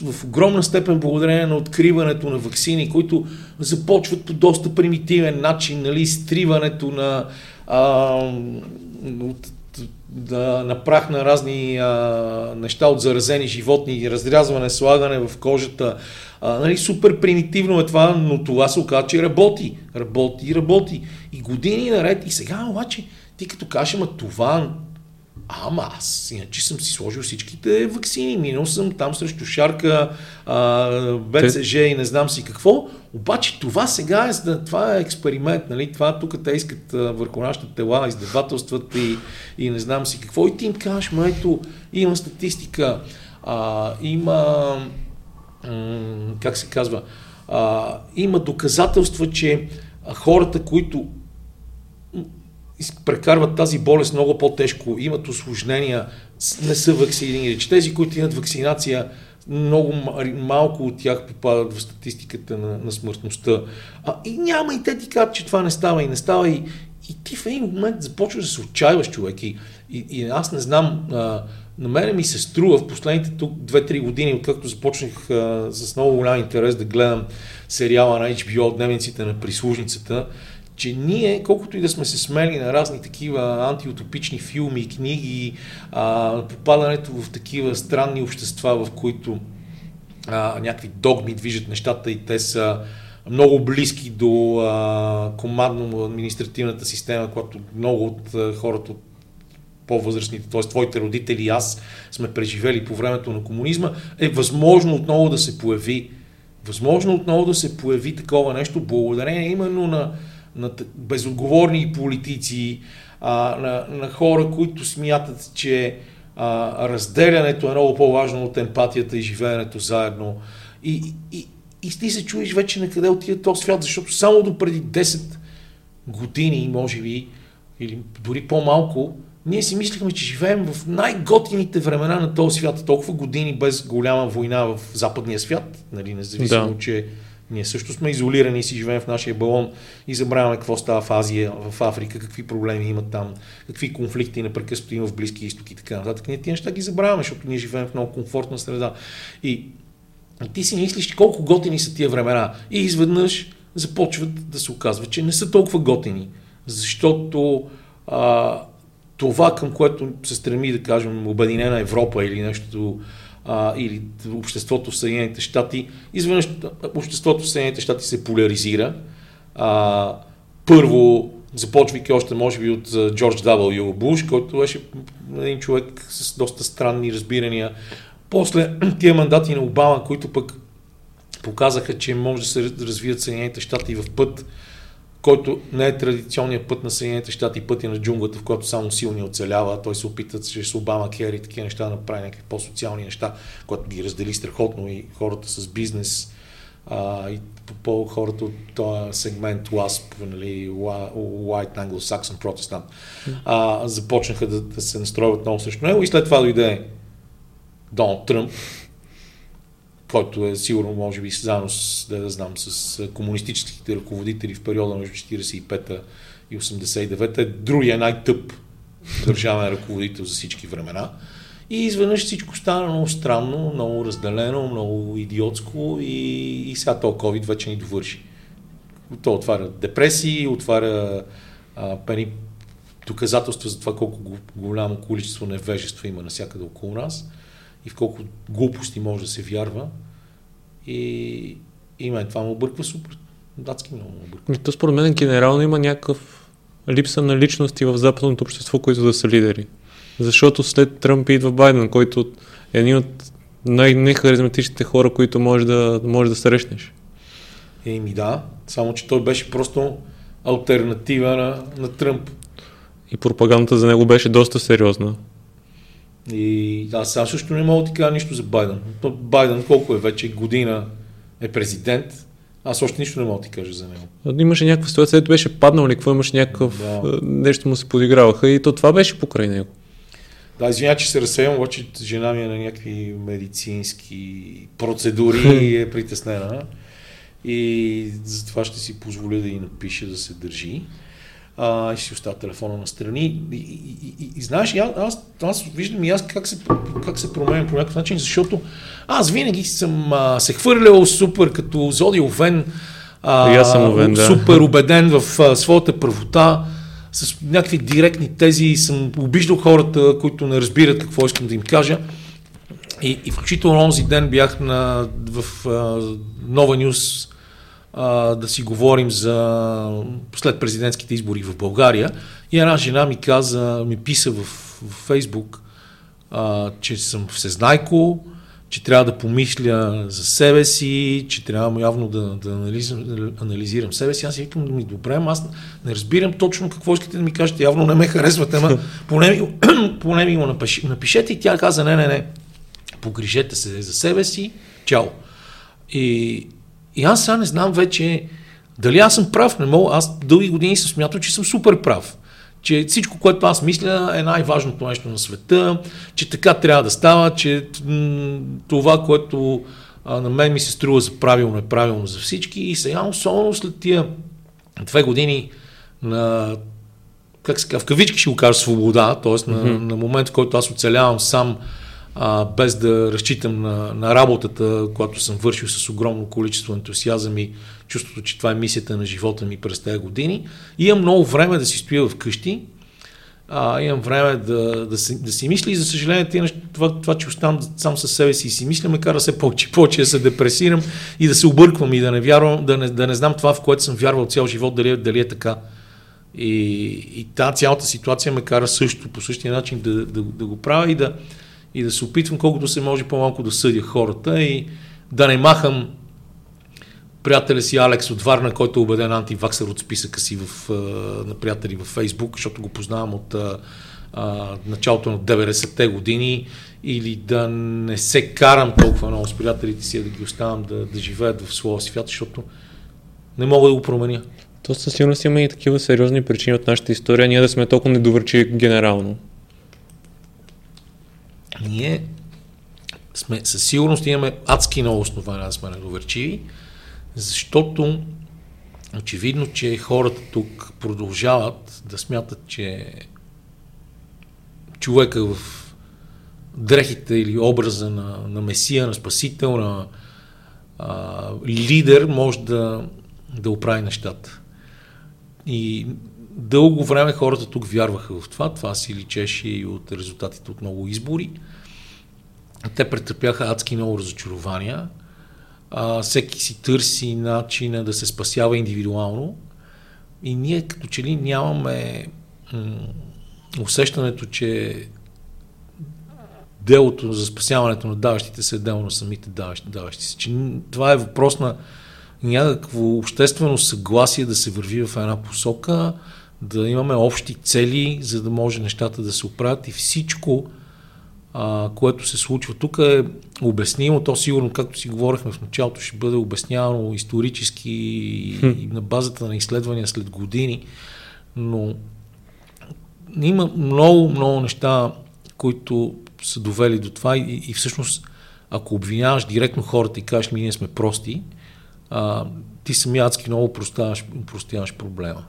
в огромна степен благодарение на откриването на вакцини, които започват по доста примитивен начин, нали, изтриването на, а, от, да, на прах на разни а, неща от заразени животни, разрязване, слагане в кожата. А, нали, супер примитивно е това, но това се оказа, че работи. Работи, работи. И години наред. И сега обаче, ти като кажеш, ама това Ама аз иначе съм си сложил всичките вакцини, минал съм там срещу шарка, а, БЦЖ и не знам си какво. Обаче това сега е, това е експеримент, нали? Това тук те искат а, върху нашите тела, издевателстват и, и не знам си какво. И ти им кажеш, ма ето, има статистика, а, има, м- как се казва, а, има доказателства, че хората, които прекарват тази болест много по-тежко, имат осложнения, не са вакцинирани. Тези, които имат вакцинация, много малко от тях попадат в статистиката на, на смъртността. А, и няма и те ти казват, че това не става и не става. И, и ти в един момент започваш да се отчаиваш, човек. И, и, и аз не знам, а, на мен ми се струва в последните тук 2-3 години, откакто започнах а, с много голям интерес да гледам сериала на HBO, Дневниците на прислужницата, че ние, колкото и да сме се смели на разни такива антиутопични филми, книги, а, попадането в такива странни общества, в които а, някакви догми движат нещата и те са много близки до командно-административната система, която много от хората от по-възрастните, т.е. твоите родители и аз сме преживели по времето на комунизма, е възможно отново да се появи възможно отново да се появи такова нещо благодарение именно на на безотговорни политици, а, на, на хора, които смятат, че а, разделянето е много по-важно от емпатията и живеенето заедно. И, и, и ти се чуеш вече на къде отиде този свят, защото само до преди 10 години, може би, или дори по-малко, ние си мислихме, че живеем в най-готините времена на този свят, толкова години без голяма война в западния свят, нали, независимо, да. че ние също сме изолирани и си живеем в нашия балон и забравяме какво става в Азия, в Африка, какви проблеми имат там, какви конфликти непрекъснато има в Близки изток и така нататък. Ние тия неща ги забравяме, защото ние живеем в много комфортна среда. И, и ти си мислиш колко готини са тия времена. И изведнъж започват да се оказва, че не са толкова готини. Защото а, това, към което се стреми, да кажем, Обединена Европа или нещо а, или обществото в Съединените щати, изведнъж обществото в Съединените щати се поляризира. А, първо, започвайки още, може би, от Джордж W. Буш, който беше един човек с доста странни разбирания. После [CLEARS THROAT] тия мандати на Обама, които пък показаха, че може да се развият Съединените щати в път, който не е традиционният път на Съединените щати, пътя на джунглата, в който само силни оцелява. Той се опита чрез Обама Кер и такива неща да направи някакви по-социални неща, които ги раздели страхотно и хората с бизнес а, и по хората от този сегмент WASP, нали, White Anglo-Saxon Protestant, а, започнаха да, да се настроят много срещу него и след това дойде Доналд Тръмп, който е сигурно, може би, заедно с, да, да знам, с комунистическите ръководители в периода между 45-та и 89-та, е другия най-тъп държавен ръководител за всички времена. И изведнъж всичко стана много странно, много разделено, много идиотско и, и сега то COVID вече ни довърши. То отваря депресии, отваря а, пени доказателства за това колко голямо количество невежество има навсякъде около нас и в колко глупости може да се вярва. И, и мен това му обърква супер. Датски много му обърква. То според мен генерално има някакъв липса на личности в западното общество, които да са лидери. Защото след Тръмп идва Байден, който е един от най-нехаризматичните хора, които може да, може да срещнеш. Еми да, само че той беше просто альтернатива на, на Тръмп. И пропагандата за него беше доста сериозна. И аз сега също не мога да ти кажа нищо за Байден. Байден колко е вече година е президент, аз още нищо не мога да ти кажа за него. Имаше някаква ситуация, където беше паднал ли, какво имаше някакъв, да. нещо му се подиграваха и то това беше покрай него. Да, извиня, че се разсеям, обаче жена ми е на някакви медицински процедури [LAUGHS] и е притеснена. И затова ще си позволя да и напиша да се държи. А, и си оставя телефона на страни. И, и, и, и знаеш, аз, аз, аз виждам и аз как се, как се променя по някакъв начин, защото аз винаги съм а, се хвърлял супер като Зоди Овен, а, аз съм овен, да. супер [LAUGHS] убеден в а, своята правота, с някакви директни тези съм обиждал хората, които не разбират какво искам да им кажа. И, и включително онзи ден бях на, в а, Нова Нюс а, да си говорим за след президентските избори в България. И една жена ми каза, ми писа в, в Фейсбук, а, че съм всезнайко, че трябва да помисля за себе си, че трябва явно да, да анализирам, да анализирам себе си. Аз си викам, ми добре, аз не разбирам точно какво искате да ми кажете. Явно не ме харесвате, ама поне ми, [CLEARS THROAT] поне ми го напишете. напишете. И тя каза, не, не, не, погрижете се за себе си, чао. И, и аз сега не знам вече дали аз съм прав. Не мога, аз дълги години съм смятал, че съм супер прав че всичко, което аз мисля е най-важното нещо на света, че така трябва да става, че това, което а, на мен ми се струва за правилно е правилно за всички и сега особено след тия две години на как се в кавички ще го кажа свобода, т.е. Mm-hmm. на, на момент, в който аз оцелявам сам а, без да разчитам на, на работата, която съм вършил с огромно количество ентусиазъм и чувството, че това е мисията на живота ми през тези години. И имам много време да си стоя вкъщи, а, имам време да, да, си, да си мисля и за съжаление това, това, че оставам сам със себе си и си мисля, ме кара се повече, повече да се депресирам и да се обърквам и да не вярвам, да не, да не знам това, в което съм вярвал цял живот, дали, дали е така. И, и тази цялата ситуация ме кара също по същия начин да, да, да го правя и да, и да се опитвам колкото се може по-малко да съдя хората и да не махам приятеля си Алекс от Варна, който е убеден антиваксър от списъка си в, на приятели във Фейсбук, защото го познавам от а, началото на 90-те години или да не се карам толкова много с приятелите си, да ги оставам да, да живеят в своя свят, защото не мога да го променя. То със сигурност има и такива сериозни причини от нашата история, ние да сме толкова недовърчи генерално ние сме, със сигурност имаме адски много основания да сме недоверчиви, защото очевидно, че хората тук продължават да смятат, че човека в дрехите или образа на, на месия, на спасител, на а, лидер може да, да оправи нещата. И дълго време хората тук вярваха в това. Това си личеше и от резултатите от много избори. Те претърпяха адски много разочарования. А, всеки си търси начина да се спасява индивидуално. И ние като че ли нямаме м- усещането, че делото за спасяването на даващите се е дело на самите даващи, даващи се. Че това е въпрос на някакво обществено съгласие да се върви в една посока, да имаме общи цели, за да може нещата да се оправят и всичко, а, което се случва тук е обяснимо. То сигурно, както си говорихме в началото, ще бъде обяснявано исторически и на базата на изследвания след години, но има много, много неща, които са довели до това и, и всъщност, ако обвиняваш директно хората и кажеш ми, ние сме прости, а, ти самия адски много простяваш проблема.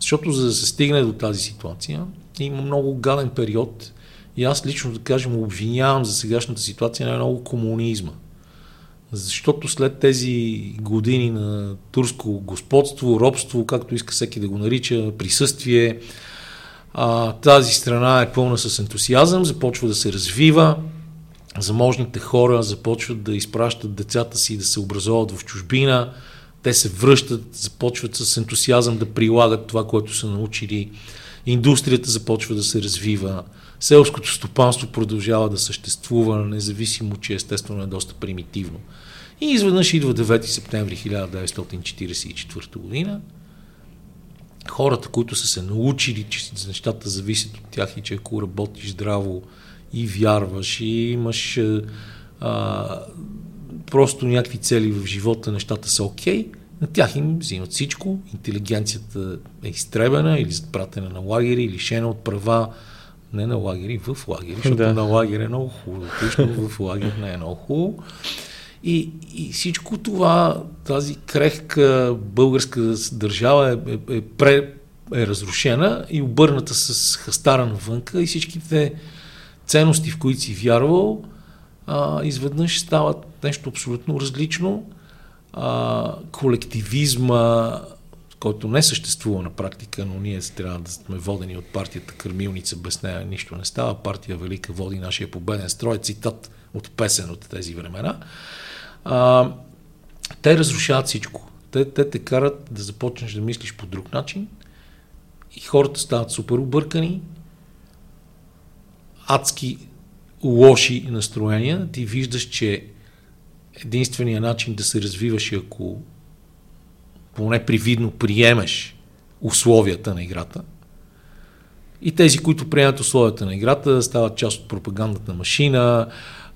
Защото за да се стигне до тази ситуация, има много гаден период и аз лично, да кажем, обвинявам за сегашната ситуация на много комунизма. Защото след тези години на турско господство, робство, както иска всеки да го нарича, присъствие, тази страна е пълна с ентусиазъм, започва да се развива, заможните хора започват да изпращат децата си да се образоват в чужбина, те се връщат, започват с ентусиазъм да прилагат това, което са научили. Индустрията започва да се развива. Селското стопанство продължава да съществува, независимо, че естествено е доста примитивно. И изведнъж идва 9 септември 1944 година. Хората, които са се научили, че нещата зависят от тях и че ако работиш здраво и вярваш и имаш а, просто някакви цели в живота, нещата са окей, okay, на тях им взимат всичко, интелигенцията е изтребена или запратена на лагери, лишена от права, не на лагери, в лагери, защото да. на лагер е много хубаво, точно в лагер не е много хубаво. И, и всичко това, тази крехка българска държава е, е, е, пре, е разрушена и обърната с хастара навънка и всичките ценности, в които си вярвал, а, изведнъж стават нещо абсолютно различно. А, колективизма, който не съществува на практика, но ние трябва да сме водени от партията Кърмилница, без нея нищо не става. Партия Велика води нашия победен строй, цитат от песен от тези времена. А, те разрушават всичко. Те, те те карат да започнеш да мислиш по друг начин и хората стават супер объркани, адски лоши настроения. Ти виждаш, че единственият начин да се развиваш е ако поне привидно приемеш условията на играта. И тези, които приемат условията на играта, стават част от пропагандната машина,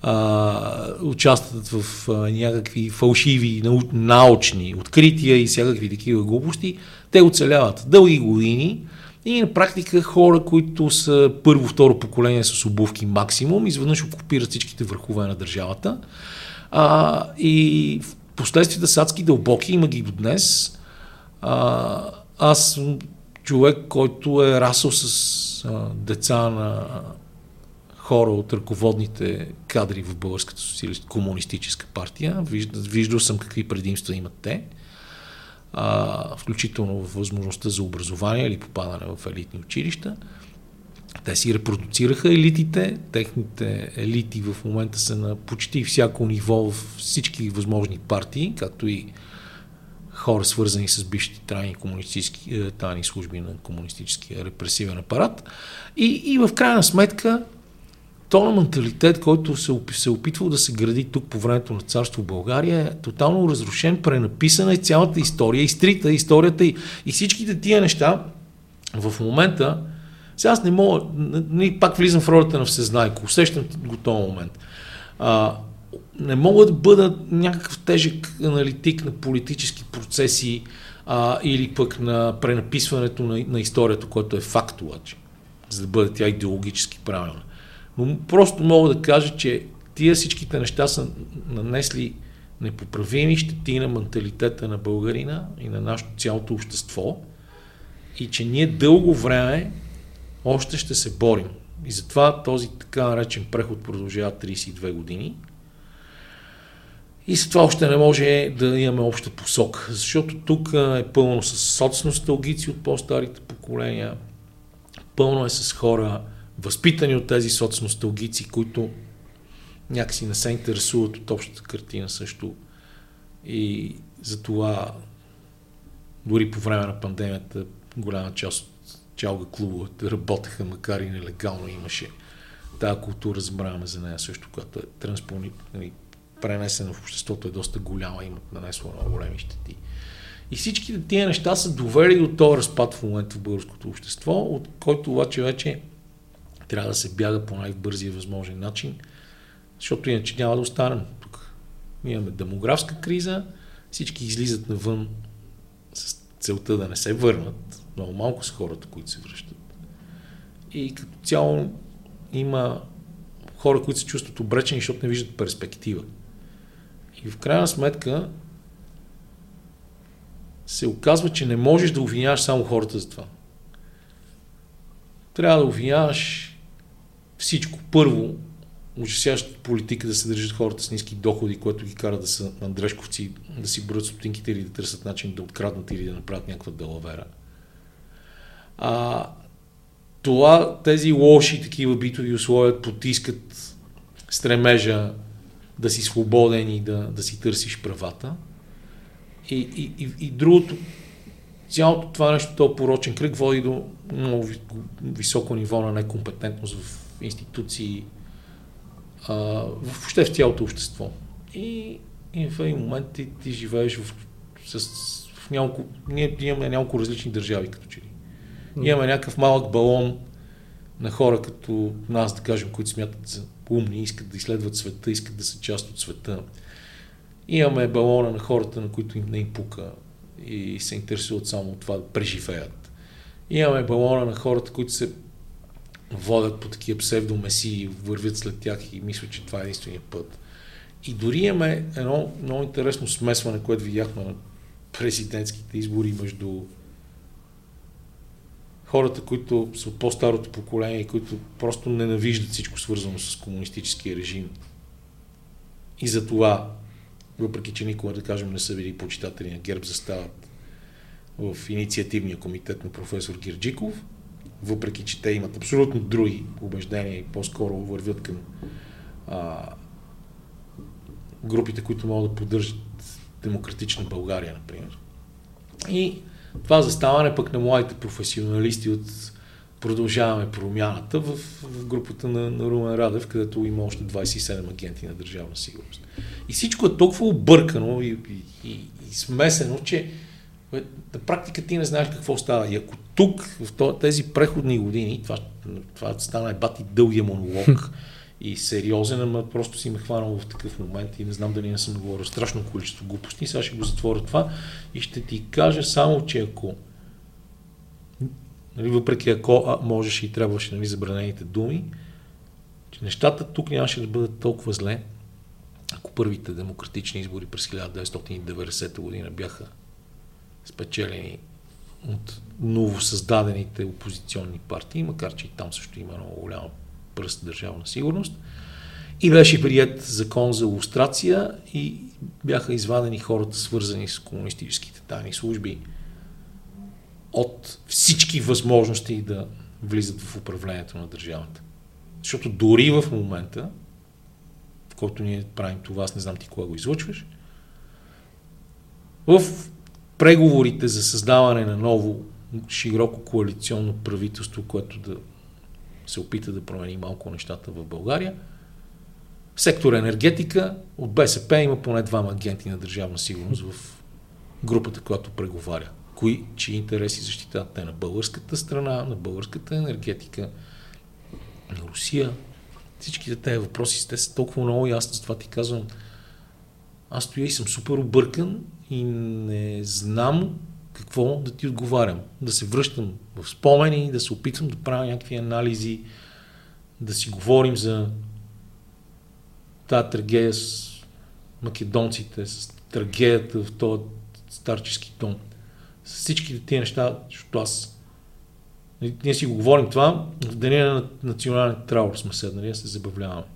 а, участват в а, някакви фалшиви научни открития и всякакви такива глупости, те оцеляват дълги години и на практика хора, които са първо, второ поколение с обувки максимум, изведнъж окупират всичките върхове на държавата. А, и последствията са адски дълбоки, има ги до днес. А, аз съм човек, който е расъл с а, деца на хора от ръководните кадри в Българската социалист, комунистическа партия. Виждал, виждал съм какви предимства имат те, а, включително в възможността за образование или попадане в елитни училища. Те си репродуцираха елитите, техните елити в момента са на почти всяко ниво в всички възможни партии, както и хора свързани с бившите комунистически, е, тайни служби на комунистическия репресивен апарат. И, и в крайна сметка то на менталитет, който се, се опитвал да се гради тук по времето на царство България, е тотално разрушен, пренаписана е цялата история, изтрита историята и, и всичките тия неща в момента, сега аз не мога, не, пак влизам в ролята на всезнайко, усещам го този момент. А, не мога да бъда някакъв тежък аналитик на политически процеси а, или пък на пренаписването на, на историята, което е факт обаче, за да бъде тя идеологически правилна. Но просто мога да кажа, че тия всичките неща са нанесли непоправими щети на менталитета на българина и на нашето цялото общество и че ние дълго време още ще се борим. И затова този така наречен преход продължава 32 години. И с това още не може да имаме обща посока, защото тук е пълно с соцносталгици от по-старите поколения, пълно е с хора, възпитани от тези соцносталгици, които някакси не се интересуват от общата картина също. И затова дори по време на пандемията голяма част от чалга клубовете работеха, макар и нелегално имаше тази култура, забравяме за нея също, която е транспони, нали, пренесена в обществото е доста голяма, имат нанесло много големи щети. И всички тия неща са довели до този разпад в момента в българското общество, от който обаче вече трябва да се бяга по най-бързия възможен начин, защото иначе няма да останем тук. Ние имаме демографска криза, всички излизат навън с целта да не се върнат. Много малко са хората, които се връщат. И като цяло има хора, които се чувстват обречени, защото не виждат перспектива. И в крайна сметка се оказва, че не можеш да обвиняваш само хората за това. Трябва да обвиняваш всичко. Първо, ужасяващата политика да се държат хората с ниски доходи, което ги кара да са на дрежковци, да си броят стотинките или да търсят начин да откраднат или да направят някаква делавера. А, това, тези лоши такива битови условия потискат стремежа да си свободен и да, да си търсиш правата. И, и, и, и другото, цялото това нещо, този порочен кръг води до много високо ниво на некомпетентност в институции, а, въобще в цялото общество. И, и в един момент ти, ти живееш в, с, в няколко, ние имаме няколко различни държави като че имаме някакъв малък балон на хора като нас, да кажем, които смятат за умни, искат да изследват света, искат да са част от света. Имаме балона на хората, на които им не им пука и се интересуват само от това да преживеят. Имаме балона на хората, които се водят по такива псевдомеси, вървят след тях и мислят, че това е единствения път. И дори имаме едно много интересно смесване, което видяхме на президентските избори между хората, които са от по-старото поколение които просто ненавиждат всичко свързано с комунистическия режим. И за това, въпреки че никога, да кажем, не са били почитатели на ГЕРБ, застават в инициативния комитет на професор Гирджиков, въпреки че те имат абсолютно други убеждения и по-скоро вървят към а, групите, които могат да поддържат демократична България, например. И това заставане пък на младите професионалисти от продължаваме промяната в, групата на, на Румен Радев, където има още 27 агенти на държавна сигурност. И всичко е толкова объркано и, и, и, смесено, че на практика ти не знаеш какво става. И ако тук, в тези преходни години, това, това стана бати дългия монолог [LAUGHS] и сериозен, ама просто си ме хванал в такъв момент и не знам дали не съм говорил страшно количество глупости. Сега ще го затворя това и ще ти кажа само, че ако нали, въпреки ако а, можеше и трябваше нали, забранените думи, че нещата тук нямаше да бъдат толкова зле, ако първите демократични избори през 1990 година бяха спечелени от новосъздадените опозиционни партии, макар че и там също има много голяма пръст държавна сигурност. И беше прият закон за лустрация и бяха извадени хората, свързани с комунистическите тайни служби от всички възможности да влизат в управлението на държавата. Защото дори в момента, в който ние правим това, аз не знам ти кога го излъчваш, в преговорите за създаване на ново широко коалиционно правителство, което да се опита да промени малко нещата в България. Сектор енергетика от БСП има поне двама агенти на държавна сигурност в групата, която преговаря. Кои, чии интереси защитават те на българската страна, на българската енергетика, на Русия. Всичките тези въпроси, те са толкова много ясни, с това ти казвам. Аз стоя и съм супер объркан и не знам какво да ти отговарям. Да се връщам в спомени, да се опитвам да правя някакви анализи, да си говорим за тази трагедия с македонците, с трагедията в този старчески тон. С всички тези неща, защото аз ние си го говорим това, в деня на национален траур сме седнали, се забавляваме.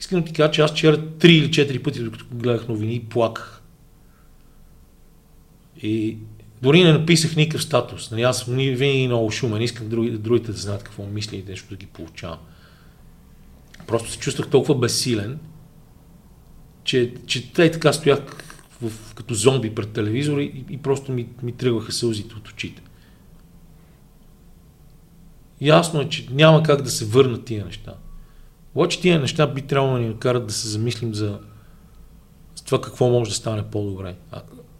Искам да ти кажа, че аз вчера три или четири пъти, докато гледах новини, плаках и дори не написах никакъв статус. Нали, аз винаги много шумен, искам други, другите да знаят какво мисля и нещо да ги получавам. Просто се чувствах толкова безсилен, че, че те така стоях в, като зомби пред телевизора и, и просто ми, ми тръгваха сълзите от очите. Ясно е, че няма как да се върнат тия неща. Обаче тия неща би трябвало да ни накарат да се замислим за това какво може да стане по-добре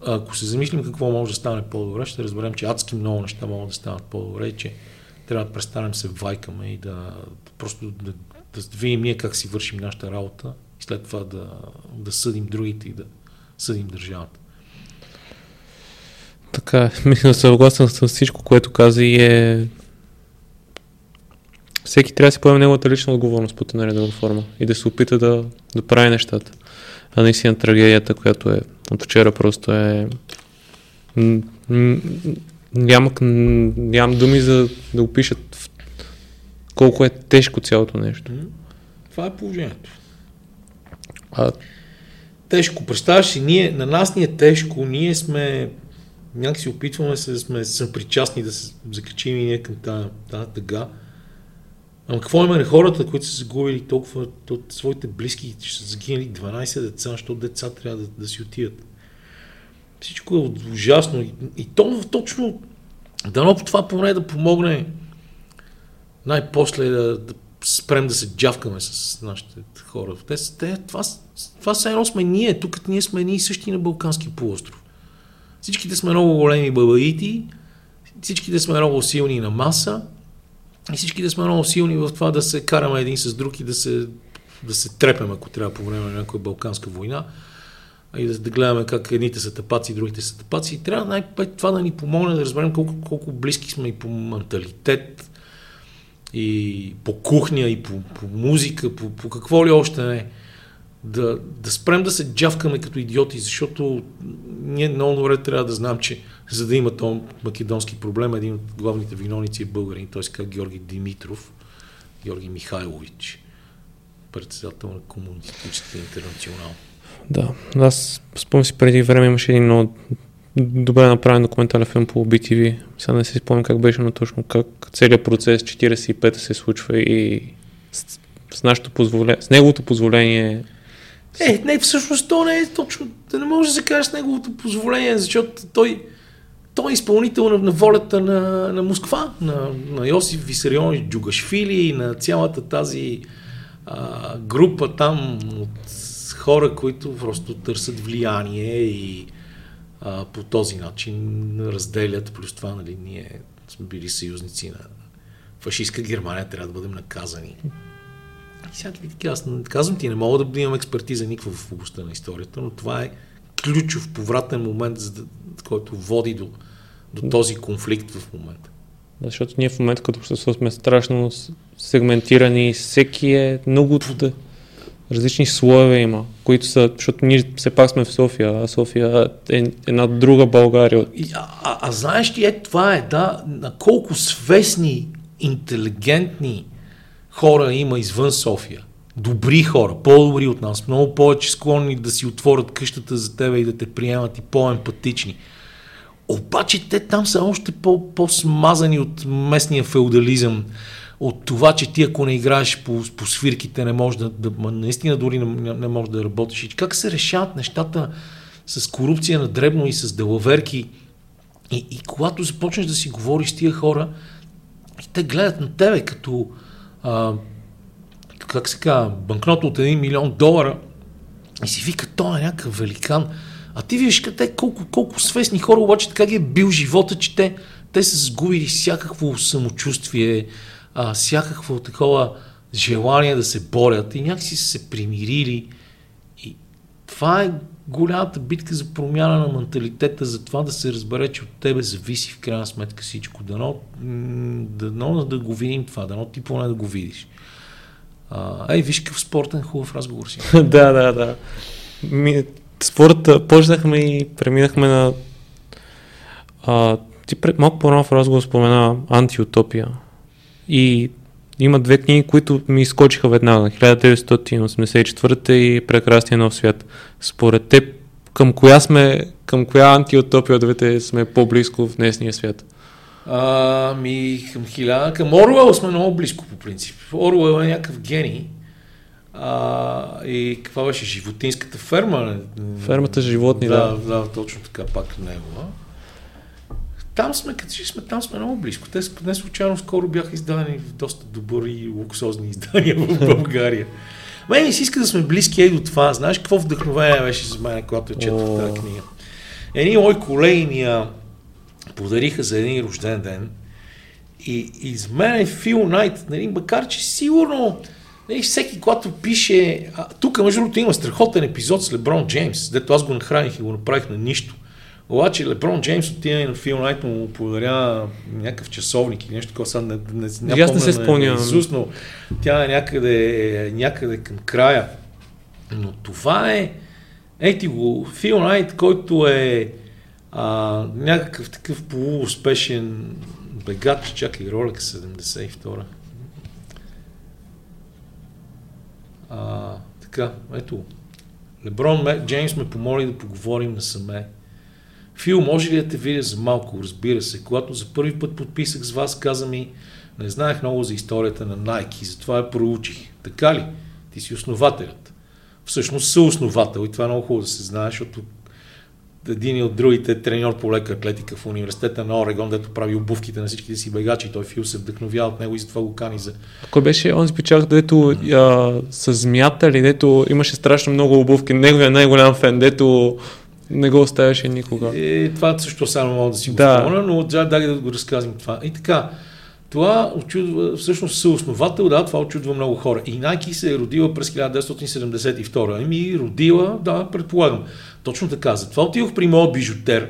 ако се замислим какво може да стане по-добре, ще разберем, че адски много неща могат да станат по-добре и че трябва да престанем се вайкаме и да, просто да, да, видим ние как си вършим нашата работа и след това да, да съдим другите и да съдим държавата. Така, мисля, съгласен с всичко, което каза и е всеки трябва да си поеме неговата лична отговорност по една или форма и да се опита да, да прави нещата. А наистина трагедията, която е от вчера просто е... Нямам, нямам думи за да опишат колко е тежко цялото нещо. Това е положението. А... Тежко. Представяш си, ние, на нас ни е тежко, ние сме някакси опитваме се, сме, сме причастни да се закачим и ние към тази, тази тъга. Ама какво има на хората, които са загубили толкова от своите близки, че са загинали 12 деца, защото деца трябва да, да си отидат. Всичко е ужасно. И, и то точно дано по това поне да помогне най-после да, да спрем да се джавкаме с нашите хора. Те, те, това, това са едно сме ние. Тук ние сме ние същи на Балканския полуостров. Всичките сме много големи бабаити, всичките сме много силни на маса, и всички да сме много силни в това да се караме един с друг и да се, да се трепем, ако трябва по време на някоя балканска война. И да, да гледаме как едните са тъпаци, другите са тъпаци. И трябва най-пет това да ни помогне да разберем колко, колко близки сме и по менталитет, и по кухня, и по, по музика, по, по какво ли още не. Да, да спрем да се джавкаме като идиоти, защото ние много добре трябва да знам, че за да има този македонски проблем, един от главните виновници е българин, т.е. как Георги Димитров, Георги Михайлович, председател на Комунистическия интернационал. Да, аз спомням си преди време имаше един много добре направен документален филм по BTV. Сега не си спомням как беше, но точно как целият процес 45-та се случва и с, с, нашето позволение, с неговото позволение е, не, всъщност то не е точно, да не може да се каже с неговото позволение, защото той, той е изпълнител на, на волята на, на Москва, на, на Йосиф Висарионович Джугашвили и на цялата тази а, група там от хора, които просто търсят влияние и а, по този начин разделят, плюс това, нали, ние сме били съюзници на фашистска Германия, трябва да бъдем наказани. Всякакви такива. Аз казвам ти, не мога да имам експертиза никаква в областта на историята, но това е ключов повратен момент, за да, който води до, до този конфликт в момента. Да, защото ние в момента като общество сме страшно сегментирани, всеки е много да, различни слоеве има, които са, защото ние все пак сме в София, а София е една друга България. А, а, а знаеш ли, е, това е, да, на колко свестни, интелигентни хора има извън София. Добри хора, по-добри от нас, много повече склонни да си отворят къщата за тебе и да те приемат и по-емпатични. Обаче те там са още по- по-смазани от местния феодализъм, от това, че ти ако не играеш по, по свирките, не можеш да, да наистина дори не, не можеш да работиш. Как се решават нещата с корупция на дребно и с делаверки. И, и когато започнеш да си говориш с тия хора, и те гледат на тебе като как се казва, банкнота от 1 милион долара и си вика, той е някакъв великан. А ти виждаш къде, колко, колко свестни хора, обаче така ги е бил живота, че те, те са сгубили всякакво самочувствие, а, всякакво такова желание да се борят и някакси са се примирили. И това е голямата битка за промяна на менталитета, за това да се разбере, че от тебе зависи в крайна сметка всичко. Дано, дано да го видим това, дано ти поне да го видиш. Ей, виж какъв спортен хубав разговор си. [LAUGHS] да, да, да. Ми, спорта, почнахме и преминахме на... А, ти пред, малко по-рано в разговор спомена антиутопия. И има две книги, които ми изкочиха веднага. 1984 и Прекрасния нов свят. Според теб, към коя сме, към коя антиутопия от двете сме по-близко в днесния свят? А, ми към хиляда, към Оруел сме много близко по принцип. Оруел е някакъв гений. А, и каква беше животинската ферма? Фермата животни, да. Да, да точно така, пак негова там сме, като че сме, там сме много близко. Те не случайно скоро бяха издадени в доста добри луксозни издания в [LAUGHS] България. Мен ми си иска да сме близки и до това. Знаеш какво вдъхновение беше за мен, когато четох тази книга? Едни мои колеги ни я подариха за един рожден ден и, и за мен е Фил Найт, нали, макар че сигурно нали, всеки, когато пише... А, тук, между другото, има страхотен епизод с Леброн Джеймс, дето аз го нахраних и го направих на нищо. Обаче Леброн Джеймс отида на Фил Найт му подаря някакъв часовник или нещо такова. Сега не, не, не, не, не се спомням. Исус, но тя е някъде, някъде към края. Но това е, ей ти го, Фил Найт, който е а, някакъв такъв полууспешен бегач, чакай, Ролекс 72 а, така, ето. Леброн Джеймс ме помоли да поговорим насаме. Фил, може ли да те видя за малко? Разбира се. Когато за първи път подписах с вас, каза ми, не знаех много за историята на Nike, затова я проучих. Така ли? Ти си основателят. Всъщност съосновател и това е много хубаво да се знае, защото един от другите е треньор по лека атлетика в университета на Орегон, дето прави обувките на всичките си бегачи. Той Фил се вдъхновява от него и затова го кани за... Кой беше он спичак, дето с змията или дето имаше страшно много обувки. Неговия най-голям фен, дето не го оставяше никога. И, това също само мога да си да. го спомня, но да, дай да го разказвам това. И така, това очудва, всъщност съосновател, да, това очудва много хора. И Найки се е родила през 1972. Ами родила, да, предполагам. Точно така. Затова отидох при моят бижутер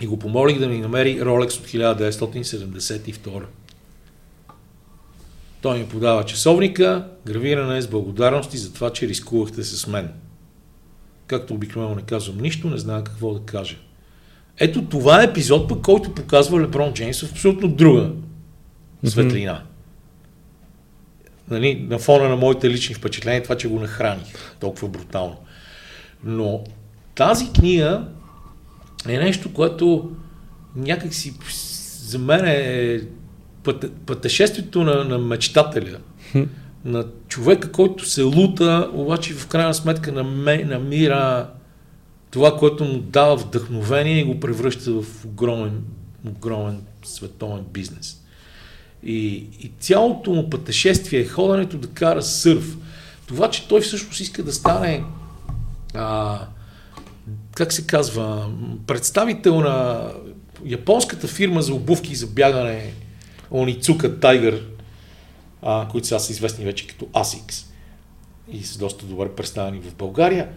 и го помолих да ми намери Rolex от 1972. Той ми подава часовника, гравиране с благодарности за това, че рискувахте с мен. Както обикновено не казвам нищо, не знам какво да кажа. Ето това е епизод, пък, който показва Леброн Джеймс в абсолютно друга светлина. Нали, на фона на моите лични впечатления, това, че го нахраних толкова брутално. Но тази книга е нещо, което някакси за мен е пътешествието на, на мечтателя, на човека, който се лута, обаче в крайна сметка намира това, което му дава вдъхновение и го превръща в огромен, огромен световен бизнес. И, и цялото му пътешествие е ходенето да кара сърф. Това, че той всъщност иска да стане а, как се казва, представител на японската фирма за обувки за бягане Оницука Тайгър, а, които сега са известни вече като ASICS и са доста добре представени в България.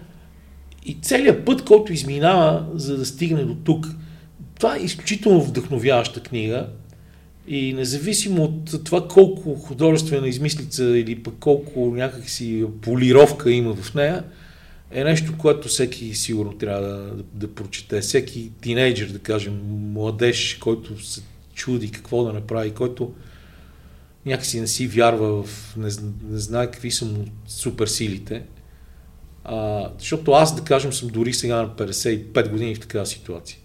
И целият път, който изминава, за да стигне до тук, това е изключително вдъхновяваща книга. И независимо от това колко художествена измислица или пък колко някакси полировка има в нея, е нещо, което всеки сигурно трябва да, да, да прочете. Всеки тинейджър, да кажем, младеж, който се чуди какво да направи, който някакси не си вярва в, не, не знае какви са му суперсилите. А, защото аз, да кажем, съм дори сега на 55 години в такава ситуация.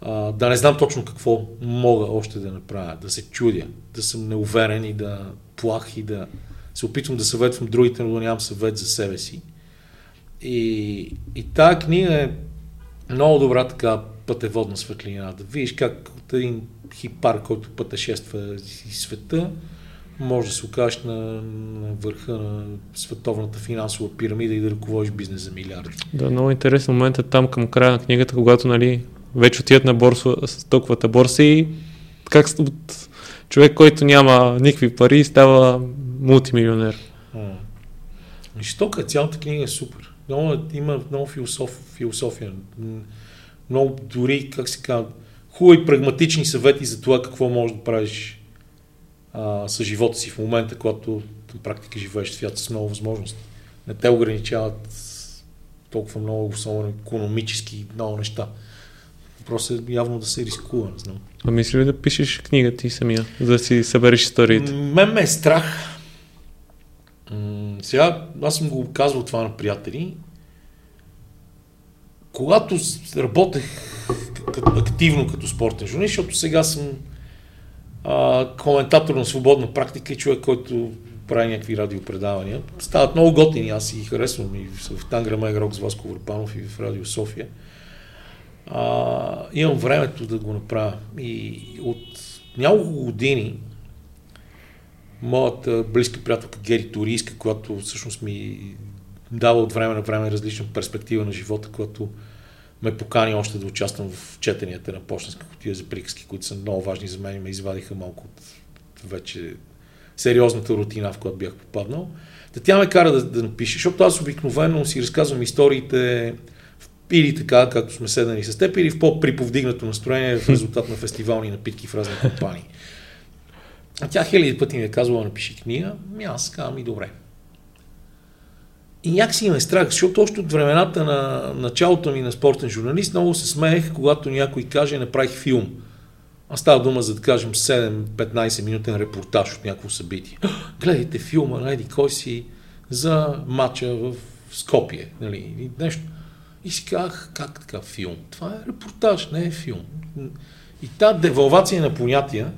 А, да не знам точно какво мога още да направя, да се чудя, да съм неуверен и да плах и да се опитвам да съветвам другите, но да нямам съвет за себе си. И, и тази книга е много добра така пътеводна светлина. Да видиш как от един хипар, който пътешества из света, може да се окажеш на, на върха на световната финансова пирамида и да ръководиш бизнес за милиарди. Да, много интересен момент е там към края на книгата, когато нали, вече отият на борса, с токовата борса и как от човек, който няма никакви пари, става мултимилионер. И стока, цялата книга е супер. Много, има много философ, философия. Много дори, как се казва, хубави прагматични съвети за това какво можеш да правиш а, с живота си в момента, когато на практика живееш в свят с много възможности. Не те ограничават толкова много, особено економически много неща. Просто е явно да се рискува, не знам. А мисли ли да пишеш книга ти самия, за да си събереш историите? Мен ме е страх сега, аз съм го казвал това на приятели. Когато работех активно като спортен журналист, защото сега съм а, коментатор на свободна практика и човек, който прави някакви радиопредавания. Стават много готини, аз ги харесвам и в Тангра Мегрок с Васко Върпанов и в Радио София. А, имам времето да го направя. И от няколко години моята близка приятелка Гери Турийска, която всъщност ми дава от време на време различна перспектива на живота, която ме покани още да участвам в четенията на почтенска котия за приказки, които са много важни за мен и ме извадиха малко от вече сериозната рутина, в която бях попаднал. Да тя ме кара да, да напише, защото аз обикновено си разказвам историите или така, както сме седнали с теб, или в по-приповдигнато настроение в резултат на фестивални напитки в разни компании. А тя хиляди пъти ми е казвала, напиши книга, ми аз казвам и добре. И някакси ме страх, защото още от времената на началото ми на спортен журналист много се смеех, когато някой каже, направих филм. А става дума за да кажем 7-15 минутен репортаж от някакво събитие. [GASPS] Гледайте филма, найди кой си за матча в Скопие. Нали, нещо. И си казах, как така филм? Това е репортаж, не е филм. И тази девалвация на понятия,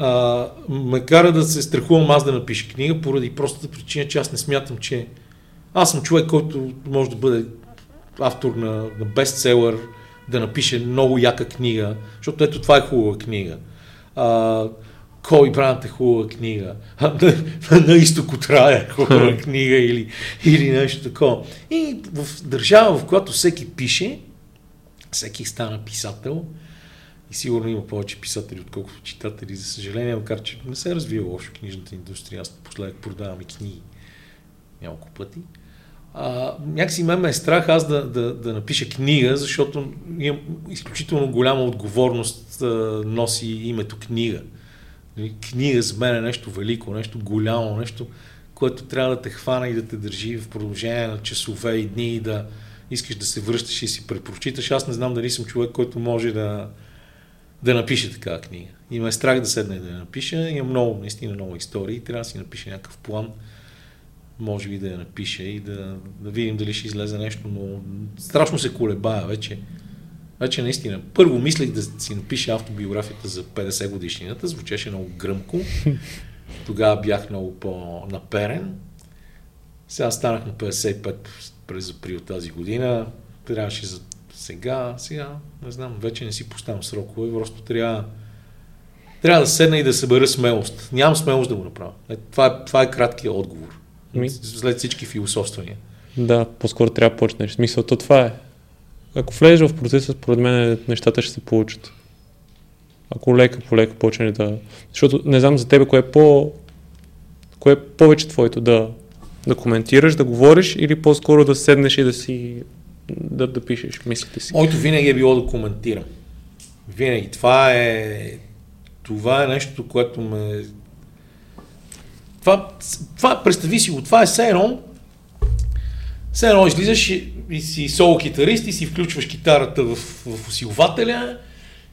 а, ме кара да се страхувам аз да напиша книга, поради простата причина, че аз не смятам, че аз съм човек, който може да бъде автор на, на бестселър, да напише много яка книга, защото ето това е хубава книга. А, Кой Брант е хубава книга. А, [LAUGHS] на, на, на изток от рая е хубава книга или, или нещо такова. И в държава, в която всеки пише, всеки стана писател, и сигурно има повече писатели, отколкото читатели, за съжаление, макар че не се е развива лошо книжната индустрия. Аз последък продавам и книги няколко пъти. А, някакси мен ме е страх аз да, да, да напиша книга, защото имам изключително голяма отговорност а, носи името книга. Нали, книга за мен е нещо велико, нещо голямо, нещо, което трябва да те хвана и да те държи в продължение на часове и дни и да искаш да се връщаш и си препрочиташ. Аз не знам дали съм човек, който може да, да напише такава книга. Има е страх да седне и да я напиша. Има много, наистина много истории. Трябва да си напише някакъв план. Може би да я напише и да, да видим дали ще излезе нещо, но страшно се колебая вече. Вече наистина, първо мислех да си напиша автобиографията за 50 годишнината, звучеше много гръмко. [LAUGHS] Тогава бях много по-наперен. Сега станах на 55 през април тази година. Трябваше за сега, сега, не знам, вече не си поставям срокове, просто трябва трябва да седна и да събера смелост. Нямам смелост да го направя. Е, това, е, това е краткият отговор. Ми... След всички философствания. Да, по-скоро трябва да почнеш. Смисълто това е. Ако влезеш в процеса, според мен нещата ще се получат. Ако лека по лека почне да... Защото не знам за тебе кое е по... Кое е повече твоето да, да коментираш, да говориш или по-скоро да седнеш и да си да, да пишеш мислите си? Моето винаги е било да коментирам. Винаги. Това е, това е нещо, което ме... Това, това представи си го, това е все едно, все едно излизаш и, и си соло китарист и си включваш китарата в, в усилвателя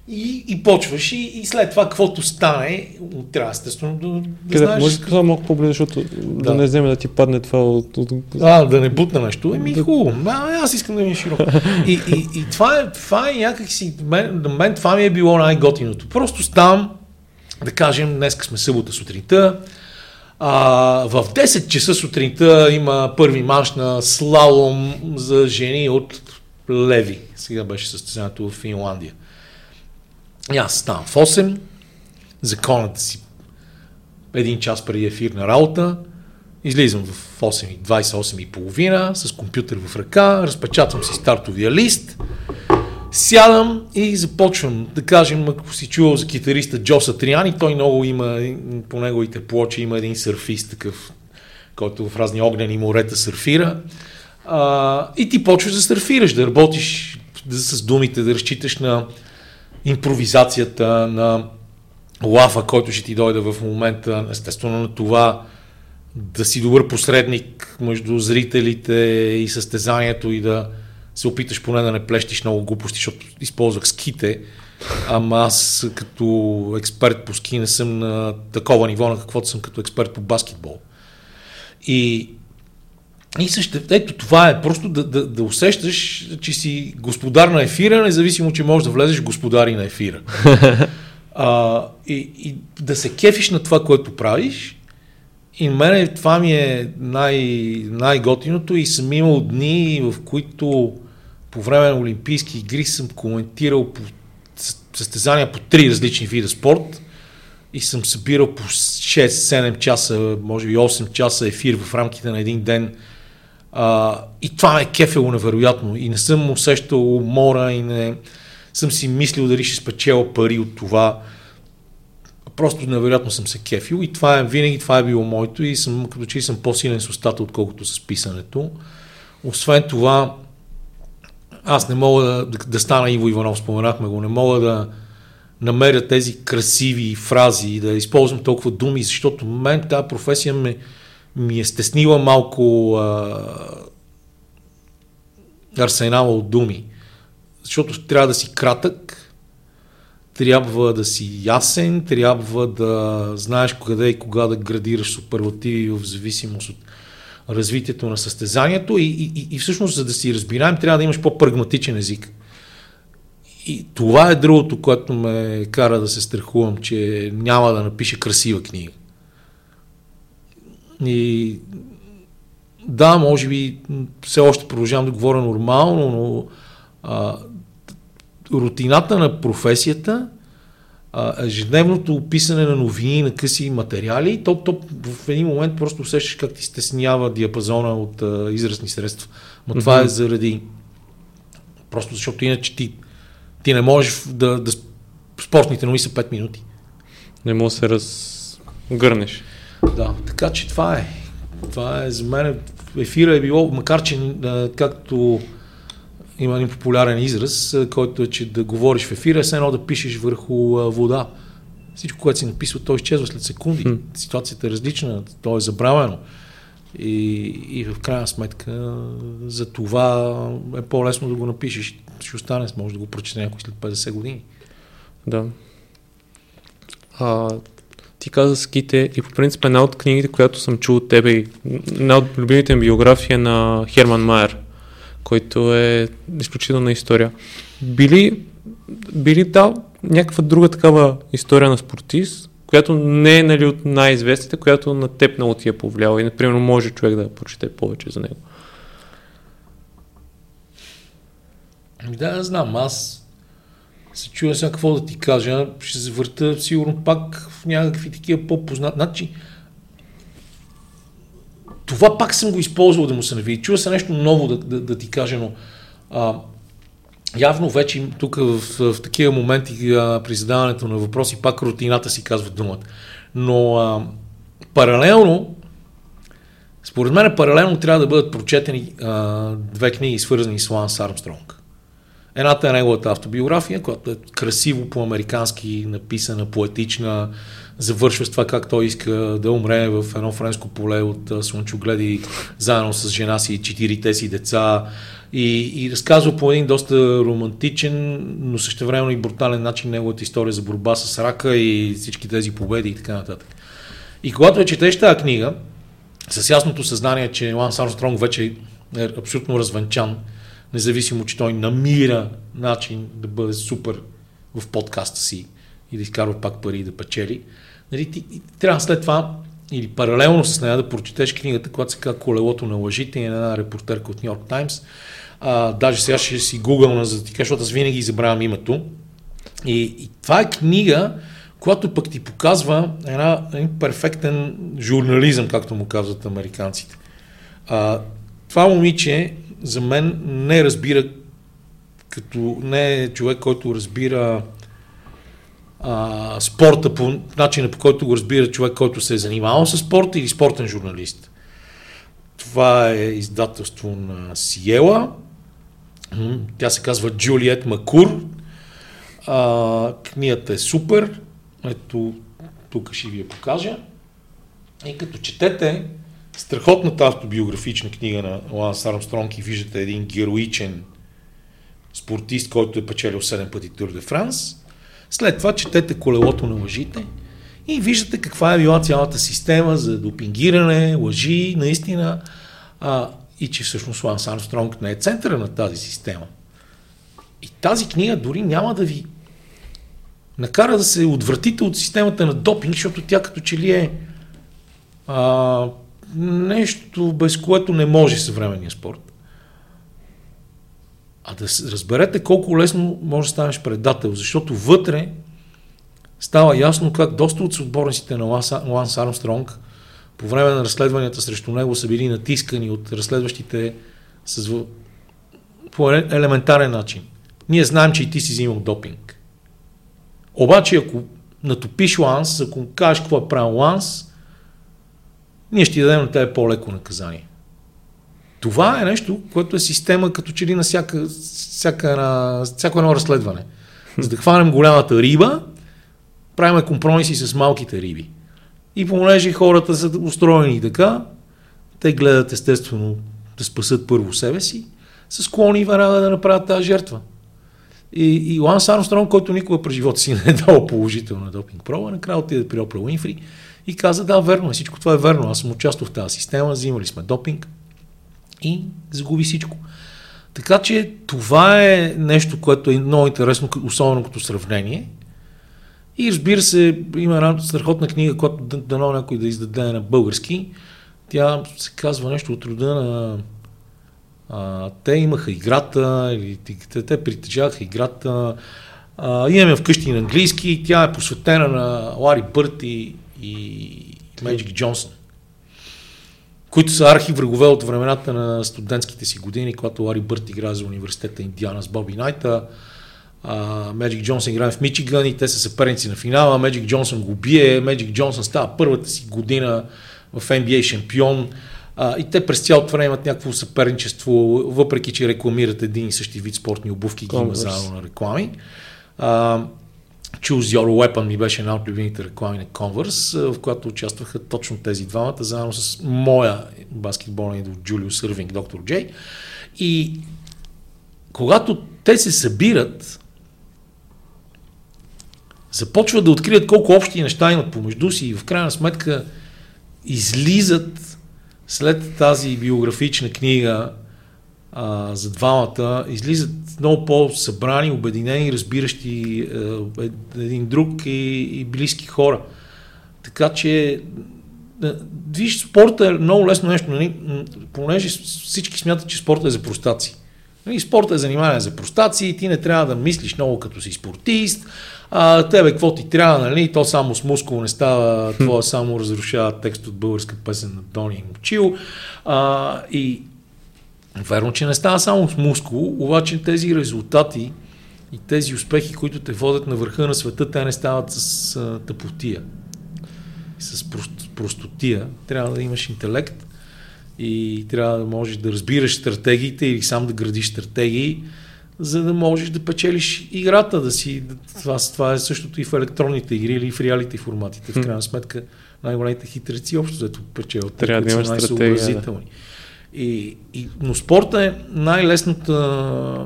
и, и почваш и, и след това каквото стане, трябва естествено да, да Къде, знаеш... Може да малко по-близо, защото да. да не вземе да ти падне това от... от... А, да не бутна нещо. Еми да... хубаво, а, аз искам да ми е широко. и, и, и това, е, това е някакси, мен, на мен това ми е било най-готиното. Просто ставам, да кажем, днес сме събота сутринта, а, в 10 часа сутринта има първи марш на слалом за жени от Леви. Сега беше състезанието в Финландия. И аз ставам в 8, законът си един час преди ефирна работа, излизам в 8.28 и половина с компютър в ръка, разпечатвам си стартовия лист, сядам и започвам, да кажем, ако си чувал за китариста Джо Сатриани, той много има, по неговите плочи има един сърфист такъв, който в разни огнени морета сърфира. А, и ти почваш да сърфираш, да работиш да, с думите, да разчиташ на импровизацията, на лафа, който ще ти дойде в момента, естествено на това да си добър посредник между зрителите и състезанието и да, се опиташ поне да не плещиш много глупости, защото използвах ските, ама аз като експерт по ски не съм на такова ниво, на каквото съм като експерт по баскетбол. И, и също, ето това е просто да, да, да усещаш, че си господар на ефира, независимо, че можеш да влезеш господари на ефира. [LAUGHS] а, и, и да се кефиш на това, което правиш. И мене това ми е най- най-готиното и съм имал дни, в които по време на Олимпийски игри съм коментирал по състезания по три различни вида спорт и съм събирал по 6-7 часа, може би 8 часа ефир в рамките на един ден. А, и това ме е кефело невероятно. И не съм усещал умора и не съм си мислил дали ще спечела пари от това. Просто невероятно съм се кефил и това е, винаги това е било моето и съм, като че съм по-силен с устата, отколкото с писането. Освен това, аз не мога да, да, да стана Иво Иванов, споменахме го, не мога да намеря тези красиви фрази и да използвам толкова думи, защото мен тази професия ме, ми е стеснила малко а, арсенала от думи. Защото трябва да си кратък, трябва да си ясен, трябва да знаеш къде и кога да градираш суперлативи в зависимост от развитието на състезанието и, и, и всъщност, за да си разбираем, трябва да имаш по-прагматичен език. И това е другото, което ме кара да се страхувам, че няма да напише красива книга. И да, може би все още продължавам да говоря нормално, но а, рутината на професията ежедневното описане на новини, на къси материали, то, то в един момент просто усещаш как ти стеснява диапазона от а, изразни средства. Но mm-hmm. това е заради просто защото иначе ти, ти не можеш да, да спортните новини са 5 минути. Не можеш да се разгърнеш. Да, така че това е. Това е за мен. Ефира е било, макар че както има един популярен израз, който е, че да говориш в ефира е едно да пишеш върху вода. Всичко, което си написал, то изчезва след секунди. Hmm. Ситуацията е различна, то е забравено. И, и в крайна сметка за това е по-лесно да го напишеш. Ще остане, може да го прочете някой след 50 години. Да. А, ти каза ските и по принцип една от книгите, която съм чул от тебе и една от любимите ми биография на Херман Майер, който е изключителна история. Били, били дал някаква друга такава история на спортист, която не е нали, от най-известните, която на теб много ти е повлияла и, например, може човек да прочете повече за него? Да, знам. Аз се чуя сега какво да ти кажа. Ще се върта сигурно пак в някакви такива по-познати. Значи, това пак съм го използвал да му се навиди. Чува се нещо ново да, да, да ти кажа, но а, явно вече тук в, в, в такива моменти а, при задаването на въпроси пак рутината си казва думата. Но а, паралелно, според мен паралелно трябва да бъдат прочетени а, две книги, свързани с Ланс Армстронг. Едната е неговата автобиография, която е красиво по-американски написана, поетична, завършва с това как той иска да умре в едно френско поле от слънчогледи, заедно с жена си и четирите си деца. И, и разказва по един доста романтичен, но същевременно и брутален начин неговата история за борба с рака и всички тези победи и така нататък. И когато я четеш тази книга, с ясното съзнание, че Ланс Армстронг вече е абсолютно развенчан, независимо, че той намира начин да бъде супер в подкаста си и да изкарва пак пари и да печели. Нали, ти, трябва след това или паралелно с нея да прочетеш книгата, която се казва Колелото на лъжите и на една репортерка от Нью Йорк Таймс. даже сега ще си гугълна, за да ти кажа, защото аз винаги забравям името. И, и това е книга, която пък ти показва една, един перфектен журнализъм, както му казват американците. А, това момиче за мен не разбира, като не е човек, който разбира а, спорта по начина по който го разбира човек, който се е занимавал с спорта или спортен журналист. Това е издателство на Сиела. Тя се казва Джулиет Макур. А, книгата е супер. Ето, тук ще ви я покажа. И като четете, страхотната автобиографична книга на Ланс Армстронг и виждате един героичен спортист, който е печелил 7 пъти Тур де Франс. След това четете колелото на лъжите и виждате каква е била цялата система за допингиране, лъжи, наистина, а, и че всъщност Ланс Армстронг не е центъра на тази система. И тази книга дори няма да ви накара да се отвратите от системата на допинг, защото тя като че ли е а, нещо, без което не може съвременния спорт. А да разберете колко лесно може да станеш предател, защото вътре става ясно как доста от съотборниците на Ланс Армстронг по време на разследванията срещу него са били натискани от разследващите с, по елементарен начин. Ние знаем, че и ти си взимал допинг. Обаче, ако натопиш Ланс, ако кажеш какво е правил Ланс, ние ще дадем на тебе по-леко наказание. Това е нещо, което е система като че ли на всяка, всяка, на, всяко едно разследване. За да хванем голямата риба, правим компромиси с малките риби. И понеже хората са устроени така, те гледат естествено да спасат първо себе си, са склонни веднага да направят тази жертва. И, и Ланс Армстронг, който никога през живота си не е дал положителна допинг проба, накрая отиде при Опра Уинфри и каза, да, верно, всичко това е верно, аз съм участвал в тази система, взимали сме допинг и загуби всичко. Така че това е нещо, което е много интересно, особено като сравнение. И разбира се, има една страхотна книга, която дано някой да издаде на български. Тя се казва нещо от рода на а, те имаха играта, или те, те притежаваха играта. А, имаме вкъщи на английски. Тя е посветена на Лари Бърт и, и Меджик Джонсън, които са архиврагове от времената на студентските си години, когато Лари Бърт игра за университета Индиана с Боби Найта. Меджик Джонсън играе в Мичиган и те са съперници на финала. Меджик Джонсън го бие. Меджик Джонсън става първата си година в NBA шампион. А, и те през цялото време имат някакво съперничество, въпреки че рекламират един и същи вид спортни обувки, ги има заедно на реклами. А, Choose Your Weapon ми беше една от любимите реклами на Converse, в която участваха точно тези двамата, заедно с моя баскетболен идол Джулио Сървинг, доктор Джей. И когато те се събират, започват да открият колко общи неща имат помежду си и в крайна сметка излизат след тази биографична книга а, за двамата, излизат много по-събрани, обединени, разбиращи е, един друг и, и близки хора. Така че е, виж, спорта е много лесно нещо, нали? понеже всички смятат, че спорта е за простаци. Нали, спорта е занимание за простаци, ти не трябва да мислиш много като си спортист, а тебе какво ти трябва, нали? То само с мускул не става, това само разрушава текст от българска песен на Тони Мочил. А, и верно, че не става само с мускул, обаче тези резултати и тези успехи, които те водят на върха на света, те не стават с а, тъпотия, с прост, простотия. Трябва да имаш интелект и трябва да можеш да разбираш стратегиите или сам да градиш стратегии за да можеш да печелиш играта, да си... Това, това е същото и в електронните игри или в реалите форматите. В крайна сметка най-големите хитреци общо зато печелят. Трябва да имаш стратегия. Да. И, и, но спорта е най-лесната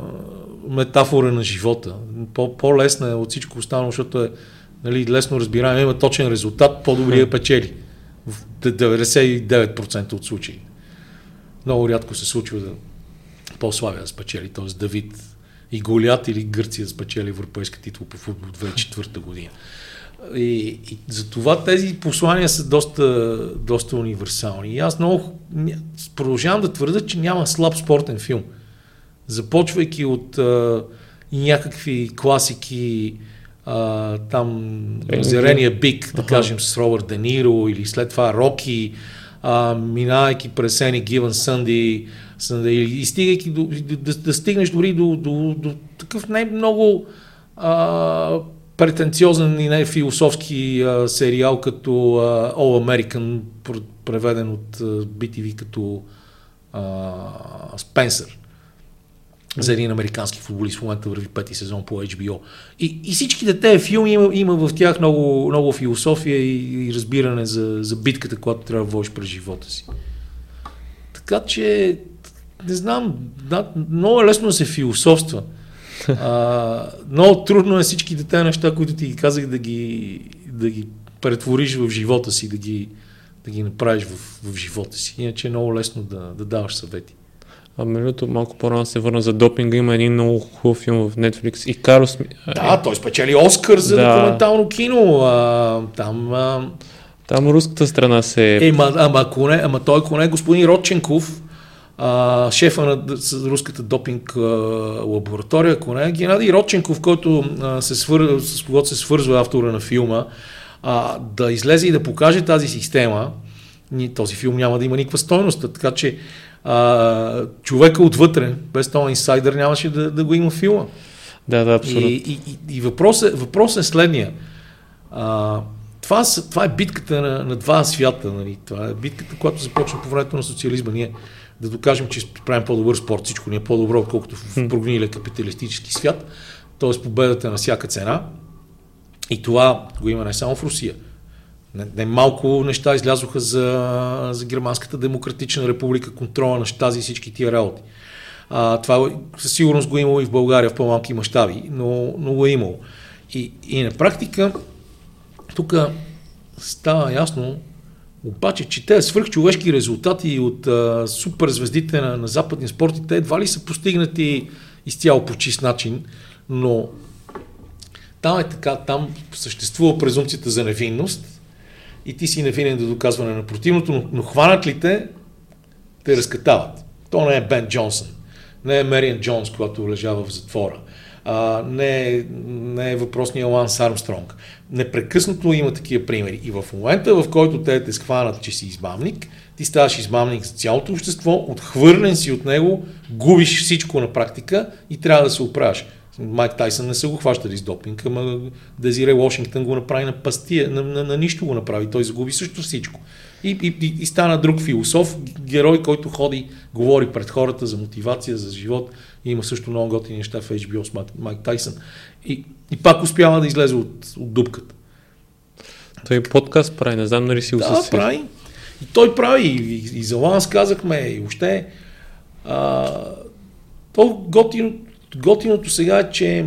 метафора на живота. По, по-лесна е от всичко останало, защото е нали, лесно разбираем, има точен резултат, по-добрия печели. В 99% от случаи. Много рядко се случва да по-славя да спечели, т.е. Давид и Голят или Гърция да спечели европейска титла по футбол 2004 година. И, и затова тези послания са доста, доста универсални. И аз много продължавам да твърда, че няма слаб спортен филм. Започвайки от а, някакви класики, а, там Зерения Бик, да кажем, с Робърт Де Ниро, или след това Роки, а, минавайки през Any Given Sunday, и стигайки до, да, да стигнеш дори до, до, до такъв най-много а, претенциозен и най-философски а, сериал като а, All American, преведен от а, BTV като а, Спенсър за един американски футболист в момента върви пети сезон по HBO. И, и всичките тези филми има, има в тях много, много философия и, и разбиране за, за битката, която трябва да водиш през живота си. Така че не знам, да, много е лесно да се философства. А, много трудно е всички тези неща, които ти казах, да ги, да ги претвориш в живота си, да ги, да ги направиш в, в живота си. Иначе е много лесно да, да даваш съвети. А между малко по-рано се върна за допинга. Има един много хубав филм в Netflix. И Карос... Да, той спечели Оскар за да. документално кино. А, там... А... Там руската страна се... Е, ма, ама, коне, ама той коне господин Родченков, а, шефа на руската допинг а, лаборатория, ако не, Геннадий Родченков, който а, се свър... с когото се свързва автора на филма, а, да излезе и да покаже тази система, този филм няма да има никаква стойност, така че а, човека отвътре, без този инсайдер, нямаше да, да го има филма. Да, да, абсолютно. И, и, и, и въпросът, въпросът е следния. А, това, това е битката на, на два свята. Нали? Това е битката, която започна по времето на социализма. Ние да докажем, че правим по-добър спорт, всичко ни е по-добро, отколкото в прогнилия капиталистически свят, т.е. победата на всяка цена. И това го има не само в Русия. Не, не малко неща излязоха за, за Германската демократична република, контрола на щази и всички тия работи. А, това със сигурност го е имало и в България в по-малки мащаби, но, но го е имало. И, и на практика тук става ясно, обаче, че тези свърхчовешки резултати от а, суперзвездите на, на западния спорт, те едва ли са постигнати изцяло по чист начин, но там е така, там съществува презумцията за невинност и ти си невинен до доказване на противното, но, но хванат ли те, те разкатават. То не е Бен Джонсън, не е Мериан Джонс, когато лежава в затвора, а, не, е, не е въпросния Ланс Армстронг. Непрекъснато има такива примери. И в момента, в който те те схванат, че си измамник, ти ставаш измамник за цялото общество, отхвърлен си от него, губиш всичко на практика и трябва да се оправиш. Майк Тайсън не са го хващали с допинг, ама Дезире Вашингтон го направи на пастия, на, на, на нищо го направи. Той загуби също всичко. И, и, и стана друг философ, герой, който ходи, говори пред хората за мотивация, за живот. Има също много готини неща в HBO с Майк Тайсън. И, и пак успява да излезе от, от дупката. Той подкаст прави, не знам нали си го Да, прави. И той прави. И, и, и за Ланс казахме, и още. А, то готино, готиното сега е, че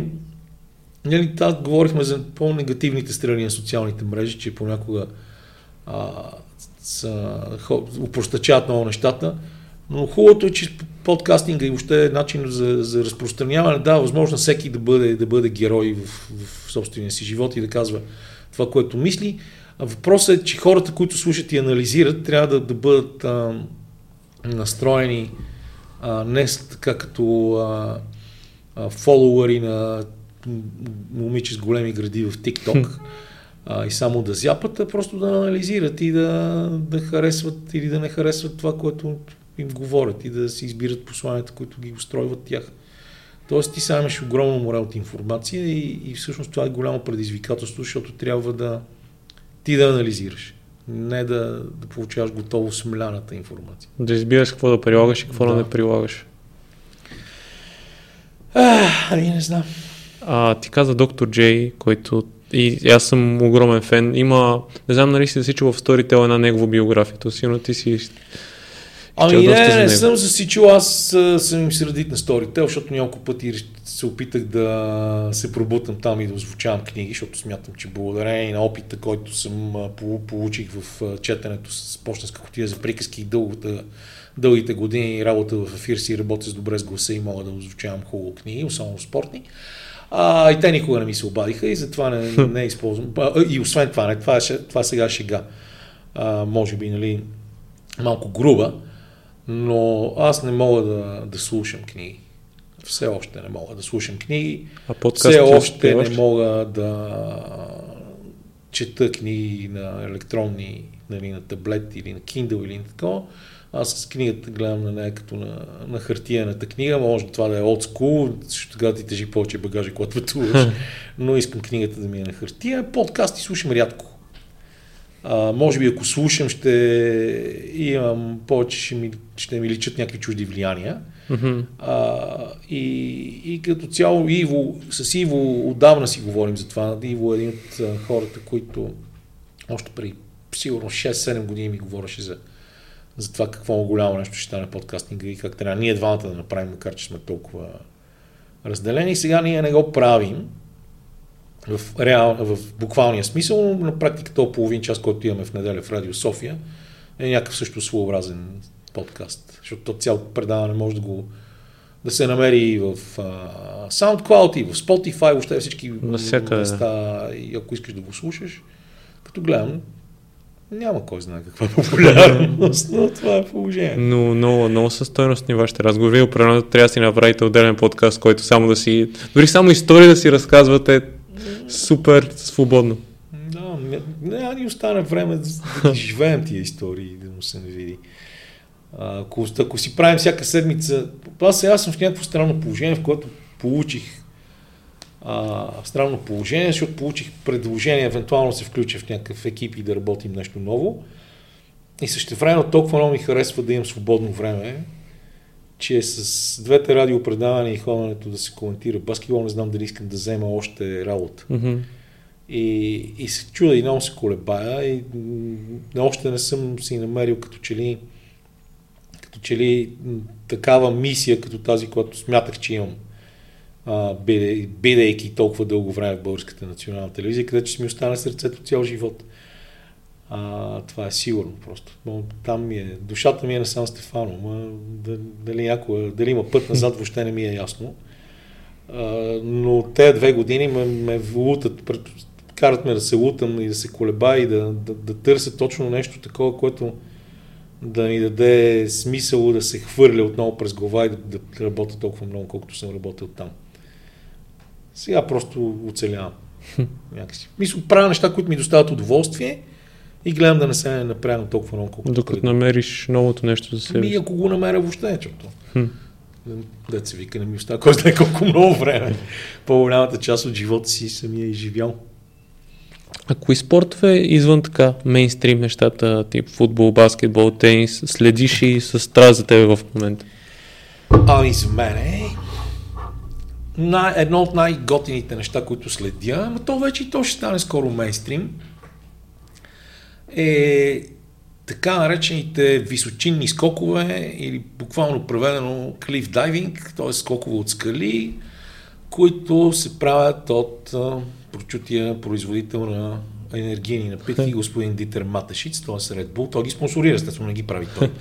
нали, таз, говорихме за по-негативните страни на социалните мрежи, че понякога а, са, упростачават много нещата. Но хубавото е, че подкастинга и въобще е начин за, за разпространяване дава възможност всеки да бъде, да бъде герой в, в собствения си живот и да казва това, което мисли. А въпросът е, че хората, които слушат и анализират, трябва да, да бъдат а, настроени а, не така като а, а, фолуари на момиче с големи гради в а, и само да зяпат, а просто да анализират и да, да харесват или да не харесват това, което им говорят и да си избират посланията, които ги устройват тях. Тоест ти сам имаш огромно море от информация и, и всъщност това е голямо предизвикателство, защото трябва да ти да анализираш, не да, да получаваш готово смляната информация. Да избираш какво да прилагаш и какво да, да не прилагаш. А, ами не знам. А, ти каза доктор Джей, който и аз съм огромен фен. Има, не знам нали си засичал в Storytel една негова биография, то сигурно ти си Ами не, не съм засичал, аз съм им средит на Storytel, защото няколко пъти се опитах да се пробутам там и да озвучавам книги, защото смятам, че благодарение на опита, който съм получих в четенето с почтенска котия за приказки и дългата, дългите години работа в ефир си работя с добре с гласа и мога да озвучавам хубаво книги, особено спортни. А, и те никога не ми се обадиха и затова не, не използвам. И освен това, не, това, това сега шега. А, може би, нали, малко груба, но аз не мога да, да слушам книги. Все още не мога да слушам книги. А Все още не мога да чета книги на електронни, нали, на таблет или на Kindle или на такова. Аз с книгата гледам на нея като на, на хартияната книга, може това да е old school, защото тогава ти тежи повече багажи, когато пътуваш, [LAUGHS] но искам книгата да ми е на хартия. Подкасти слушам рядко. А, може би ако слушам, ще имам повече, ще ми, ще ми личат някакви чужди влияния. Mm-hmm. А, и, и като цяло Иво, с Иво отдавна си говорим за това. Иво е един от а, хората, които още преди сигурно 6-7 години ми говореше за, за това какво голямо нещо ще стане подкастинга и как трябва ние двамата да направим, макар че сме толкова разделени. Сега ние не го правим, в, реал, в буквалния смисъл, но на практика този половин час, който имаме в неделя в Радио София, е някакъв също своеобразен подкаст, защото то цялото предаване може да го да се намери и в uh, SoundCloud, и в Spotify, въобще всички Насякъде. места, и ако искаш да го слушаш, като гледам, няма кой знае каква [LAUGHS] популярност, но това е положение. Но много, много са стойностни вашите разговори. Определено трябва да си направите отделен подкаст, който само да си... Дори само истории да си разказвате супер свободно. Да, не ни остане време да, да живеем тия истории, да му се не види. А, ако, ако си правим всяка седмица, аз сега съм в някакво странно положение, в което получих а, странно положение, защото получих предложение, евентуално се включа в някакъв екип и да работим нещо ново. И също време толкова много ми харесва да имам свободно време, че с двете радиопредавания и ходенето да се коментира баскетбол, не знам дали искам да взема още работа. Mm-hmm. И, и се чуда и много се колебая и още не съм си намерил като че ли като че ли такава мисия, като тази, която смятах, че имам, а, бидейки толкова дълго време в Българската национална телевизия, където ще ми остане сърцето цял живот. А, това е сигурно просто. Но там ми е, душата ми е на Сан Стефано, ма, дали, някога, дали има път назад, въобще не ми е ясно. А, но те две години ме, ме лутат, карат ме да се лутам и да се колеба и да, да, да търся точно нещо такова, което да ми даде смисъл да се хвърля отново през глава и да, да работя толкова много, колкото съм работил там. Сега просто оцелявам. Някакси. Мисля, правя неща, които ми доставят удоволствие и гледам да не се напрягам толкова много, колкото Докато преди. намериш новото нещо за себе Ами ако го намеря въобще, защото. Хм. Дет се вика, не ми остава кой знае колко много време. По-голямата част от живота си съм я изживял. А кои спортове извън така мейнстрим нещата, тип футбол, баскетбол, тенис, следиш и с страст за тебе в момента? Ами за мен е най- едно от най-готините неща, които следя, но то вече и то ще стане скоро мейнстрим, е така наречените височинни скокове или буквално преведено клиф дайвинг, т.е. скокове от скали, които се правят от а, прочутия производител на енергийни напитки, [LAUGHS] господин Дитер Матешиц, т.е. Red Bull. Той ги спонсорира, естествено не ги прави той.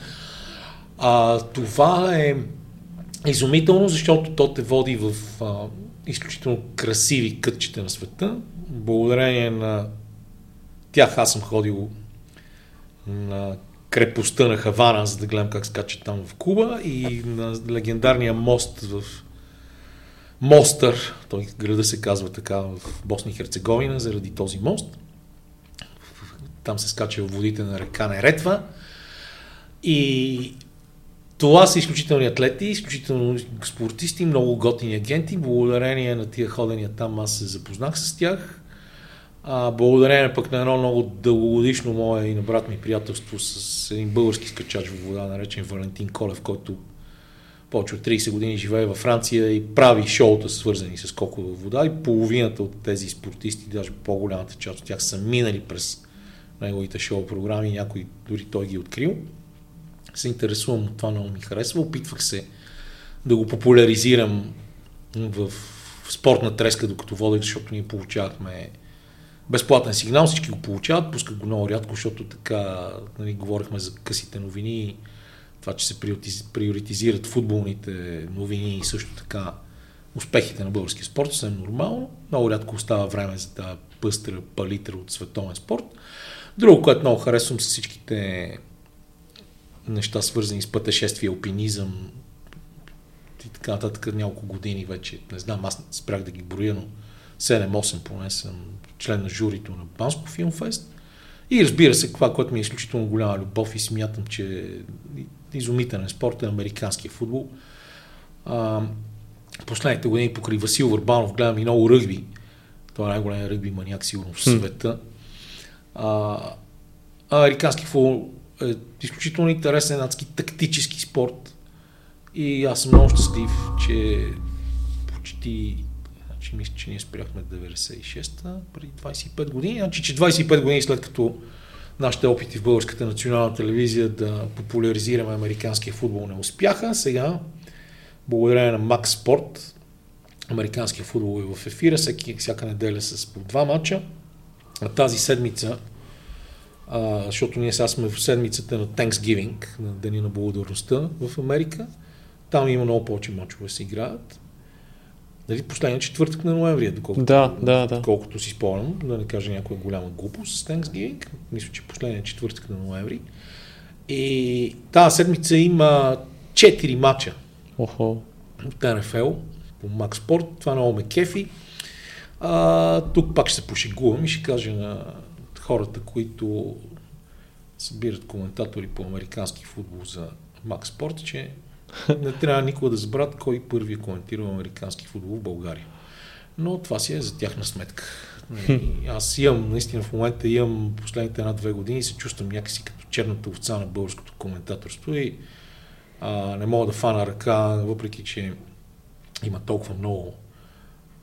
А, това е изумително, защото то те води в а, изключително красиви кътчета на света. Благодарение на тях аз съм ходил на крепостта на Хавана, за да гледам как скачат там в Куба и на легендарния мост в Мостър, той града се казва така в Босна и Херцеговина, заради този мост. Там се скача в водите на река Неретва. И това са изключителни атлети, изключително спортисти, много готини агенти. Благодарение на тия ходения там аз се запознах с тях. А, благодарение пък на едно много дългогодишно мое и на брат ми приятелство с един български скачач в вода, наречен Валентин Колев, който повече от 30 години живее във Франция и прави шоута, свързани с колко във вода и половината от тези спортисти, даже по-голямата част от тях са минали през неговите шоу програми, някой дори той ги е открил. Се интересувам от това, много ми харесва. Опитвах се да го популяризирам в спортна треска, докато водех, защото ние получавахме безплатен сигнал, всички го получават, пускат го много рядко, защото така нали, говорихме за късите новини, това, че се приоритизират футболните новини и също така успехите на българския спорт, съвсем нормално. Много рядко остава време за тази пъстра палитра от световен спорт. Друго, което много харесвам са всичките неща, свързани с пътешествие, алпинизъм и така нататък, няколко години вече. Не знам, аз спрях да ги броя, но 7-8 поне съм член на журито на Банско Филмфест. И разбира се, това, което ми е изключително голяма любов и смятам, че е изумителен спорт е американския футбол. А, последните години покрай Васил Върбанов гледам и много ръгби. Той е най-големият ръгби маняк сигурно в света. А, американски футбол е изключително интересен, адски тактически спорт. И аз съм много щастлив, че почти мисля, че ние спряхме 96-та, преди 25 години. Значи, че 25 години след като нашите опити в българската национална телевизия да популяризираме американския футбол не успяха. Сега, благодарение на Max Sport, американския футбол е в ефира, всеки, всяка неделя с по два мача. А тази седмица, а, защото ние сега сме в седмицата на Thanksgiving, на Деня на благодарността в Америка, там има много повече мачове се играят. Нали, последния четвъртък на ноември, доколкото, да, да, да. доколкото си спомням, да не кажа някоя голяма глупост Thanksgiving, мисля, че последния четвъртък на ноември. И тази седмица има 4 мача Охо. от НФЛ по Max Sport. Това много ме кефи. А, тук пак ще се пошегувам и ще кажа на хората, които събират коментатори по американски футбол за Max Sport, че не трябва никога да забравят кой първи е коментирал американски футбол в България. Но това си е за тяхна сметка. Аз имам, наистина в момента имам последните една-две години и се чувствам някакси като черната овца на българското коментаторство и а, не мога да фана ръка, въпреки че има толкова много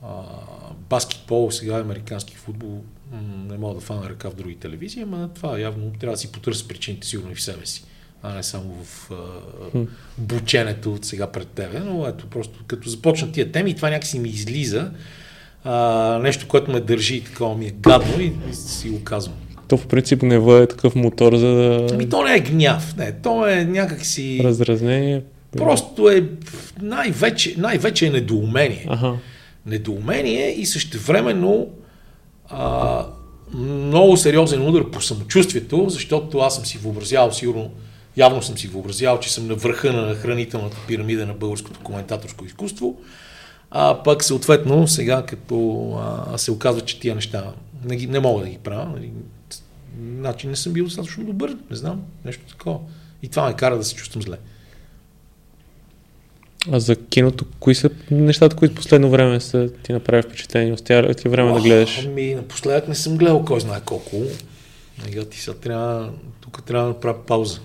а, баскетбол, сега американски футбол, не мога да фана ръка в други телевизии, ама това явно трябва да си потърся причините сигурно и в себе си а не само в а, бученето от сега пред тебе. Но ето, просто като започна тия теми, това някакси ми излиза. А, нещо, което ме държи и такова ми е гадно и, и си го казвам. То в принцип не е такъв мотор, за да... Ами то не е гняв, не, то е някакси... Раздразнение. Просто е най-вече, най-вече е недоумение. Ага. Недоумение и същевременно а, много сериозен удар по самочувствието, защото аз съм си въобразявал сигурно Явно съм си въобразял, че съм на върха на хранителната пирамида на българското коментаторско изкуство. А пък съответно сега като а, се оказва, че тия неща не, ги, не мога да ги правя, нали, значи не съм бил достатъчно добър, не знам, нещо такова. И това ме кара да се чувствам зле. А за киното, кои са нещата, които последно време са ти направи впечатление? Остя ти време да гледаш? Ами, напоследък не съм гледал кой знае колко. Сега ти сега трябва, тук трябва да направя пауза.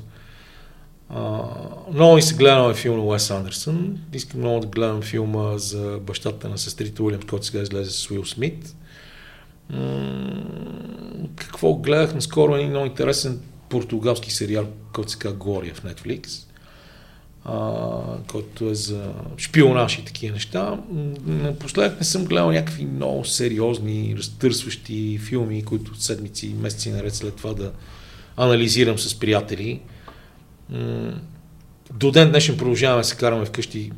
Много ми се гледаме филм на Уес Андерсън. Искам много да гледам филма за бащата на сестрите Уилямс, който сега излезе с Уил Смит. М- какво гледах наскоро един много интересен португалски сериал, който се казва Глория в Netflix, а, който е за шпионаж и такива неща. Напоследък не съм гледал някакви много сериозни, разтърсващи филми, които седмици, месеци наред след това да анализирам с приятели. До ден днешен продължаваме да се караме вкъщи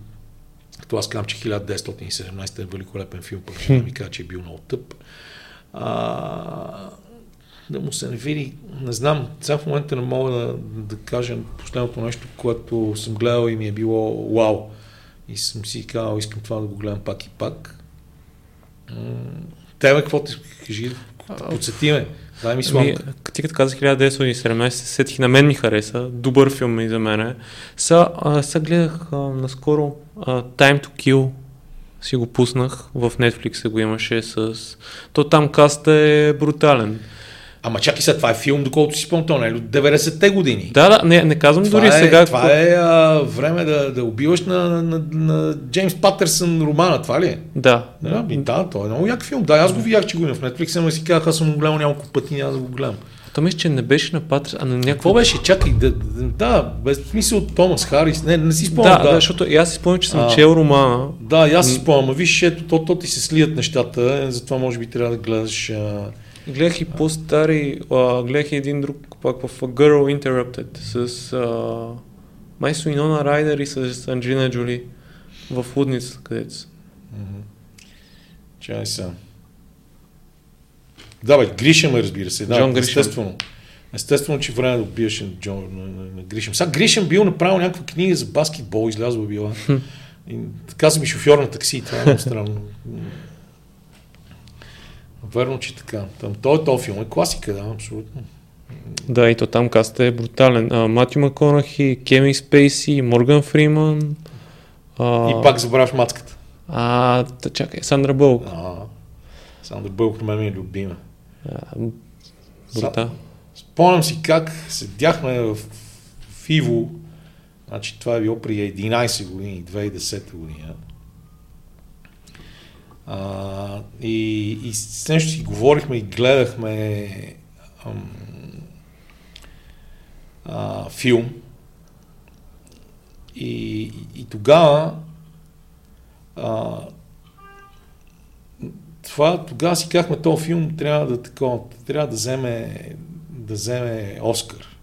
като аз казвам, че 1917 е великолепен филм, пък ще ми кажа, че е бил много тъп. А, да му се не види, не знам, сега в момента не мога да, да кажа последното нещо, което съм гледал и ми е било вау. И съм си казал, искам това да го гледам пак и пак. Тебе какво ти кажи? Подсети ме. Дай ми сламка. Ами, ти като казах 1917, сетих на мен ми хареса. Добър филм и за мен. Са, са гледах а, наскоро а, Time to Kill си го пуснах, в Netflix го имаше с... То там каста е брутален. Ама чакай сега, това е филм, доколкото си спомням, то не е 90-те години. Да, да, не, не казвам това дори е, сега. Това е а, време да, да убиваш на, на, на, на Джеймс Патърсън романа, това ли е? Да. Да, би, да, той е много як филм. Да, аз го видях, че го има в Netflix, ама си казах, аз съм го гледал няколко пъти, да го гледам. То мисля, че не беше на Патърс, а на някакво... Какво беше? Чакай, да, да, без смисъл от Томас Харис. Не, не си спомням. Да, да, да, защото аз си спомням, че съм а, чел романа. Да, аз си спомням. Виж, ето, то, то ти се слият нещата, затова може би трябва да гледаш... А... Гледах и по-стари, а, гледах и един друг пак в Girl Interrupted с а, май Суинона Райдер и с Анджина Джоли в Лудница, където са. Чай са. Да, бе, Гришем, разбира се. Да, Джон Гришем. естествено. Естествено, че време да убиеш на, Джон, на, на, на Гришем. Сега Гришем бил направил някаква книга за баскетбол, излязла била. И каза ми шофьор на такси, това е много странно. Верно, че така. Там, той, този филм е класика, да, абсолютно. Да, и то там каста е брутален. А, Матю Маконахи, Кеми Спейси, Морган Фриман. А, И пак забравяш мацката. А, да, чакай, Сандра Бълк. А, Сандър Бълк на мен ми е любима. Брута. Спомням си как седяхме в, в Иво, значи това е било при 11 години, 2010 година. А, и, и с нещо си говорихме и гледахме ам, а, филм. И, и, и тогава а, това, тогава си казахме, този филм трябва да, такова, трябва да вземе, да вземе Оскар.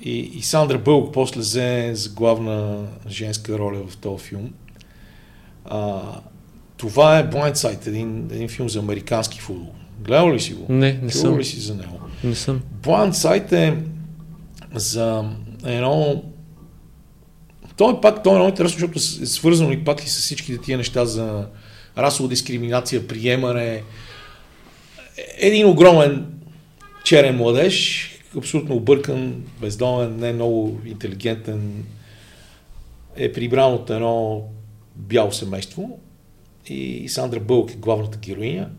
И, и Сандра Бълг после взе за главна женска роля в този филм. А, това е Blindside, един, един филм за американски футбол. Гледал ли си го? Не, не Чувал съм. ли си за него? Не съм. Blindside е за едно... Той е пак той е много интересно, защото е свързано и пак и с всичките тия неща за расова дискриминация, приемане. Един огромен черен младеж, абсолютно объркан, бездомен, не много интелигентен, е прибран от едно бяло семейство и Сандра Бълк е главната героиня.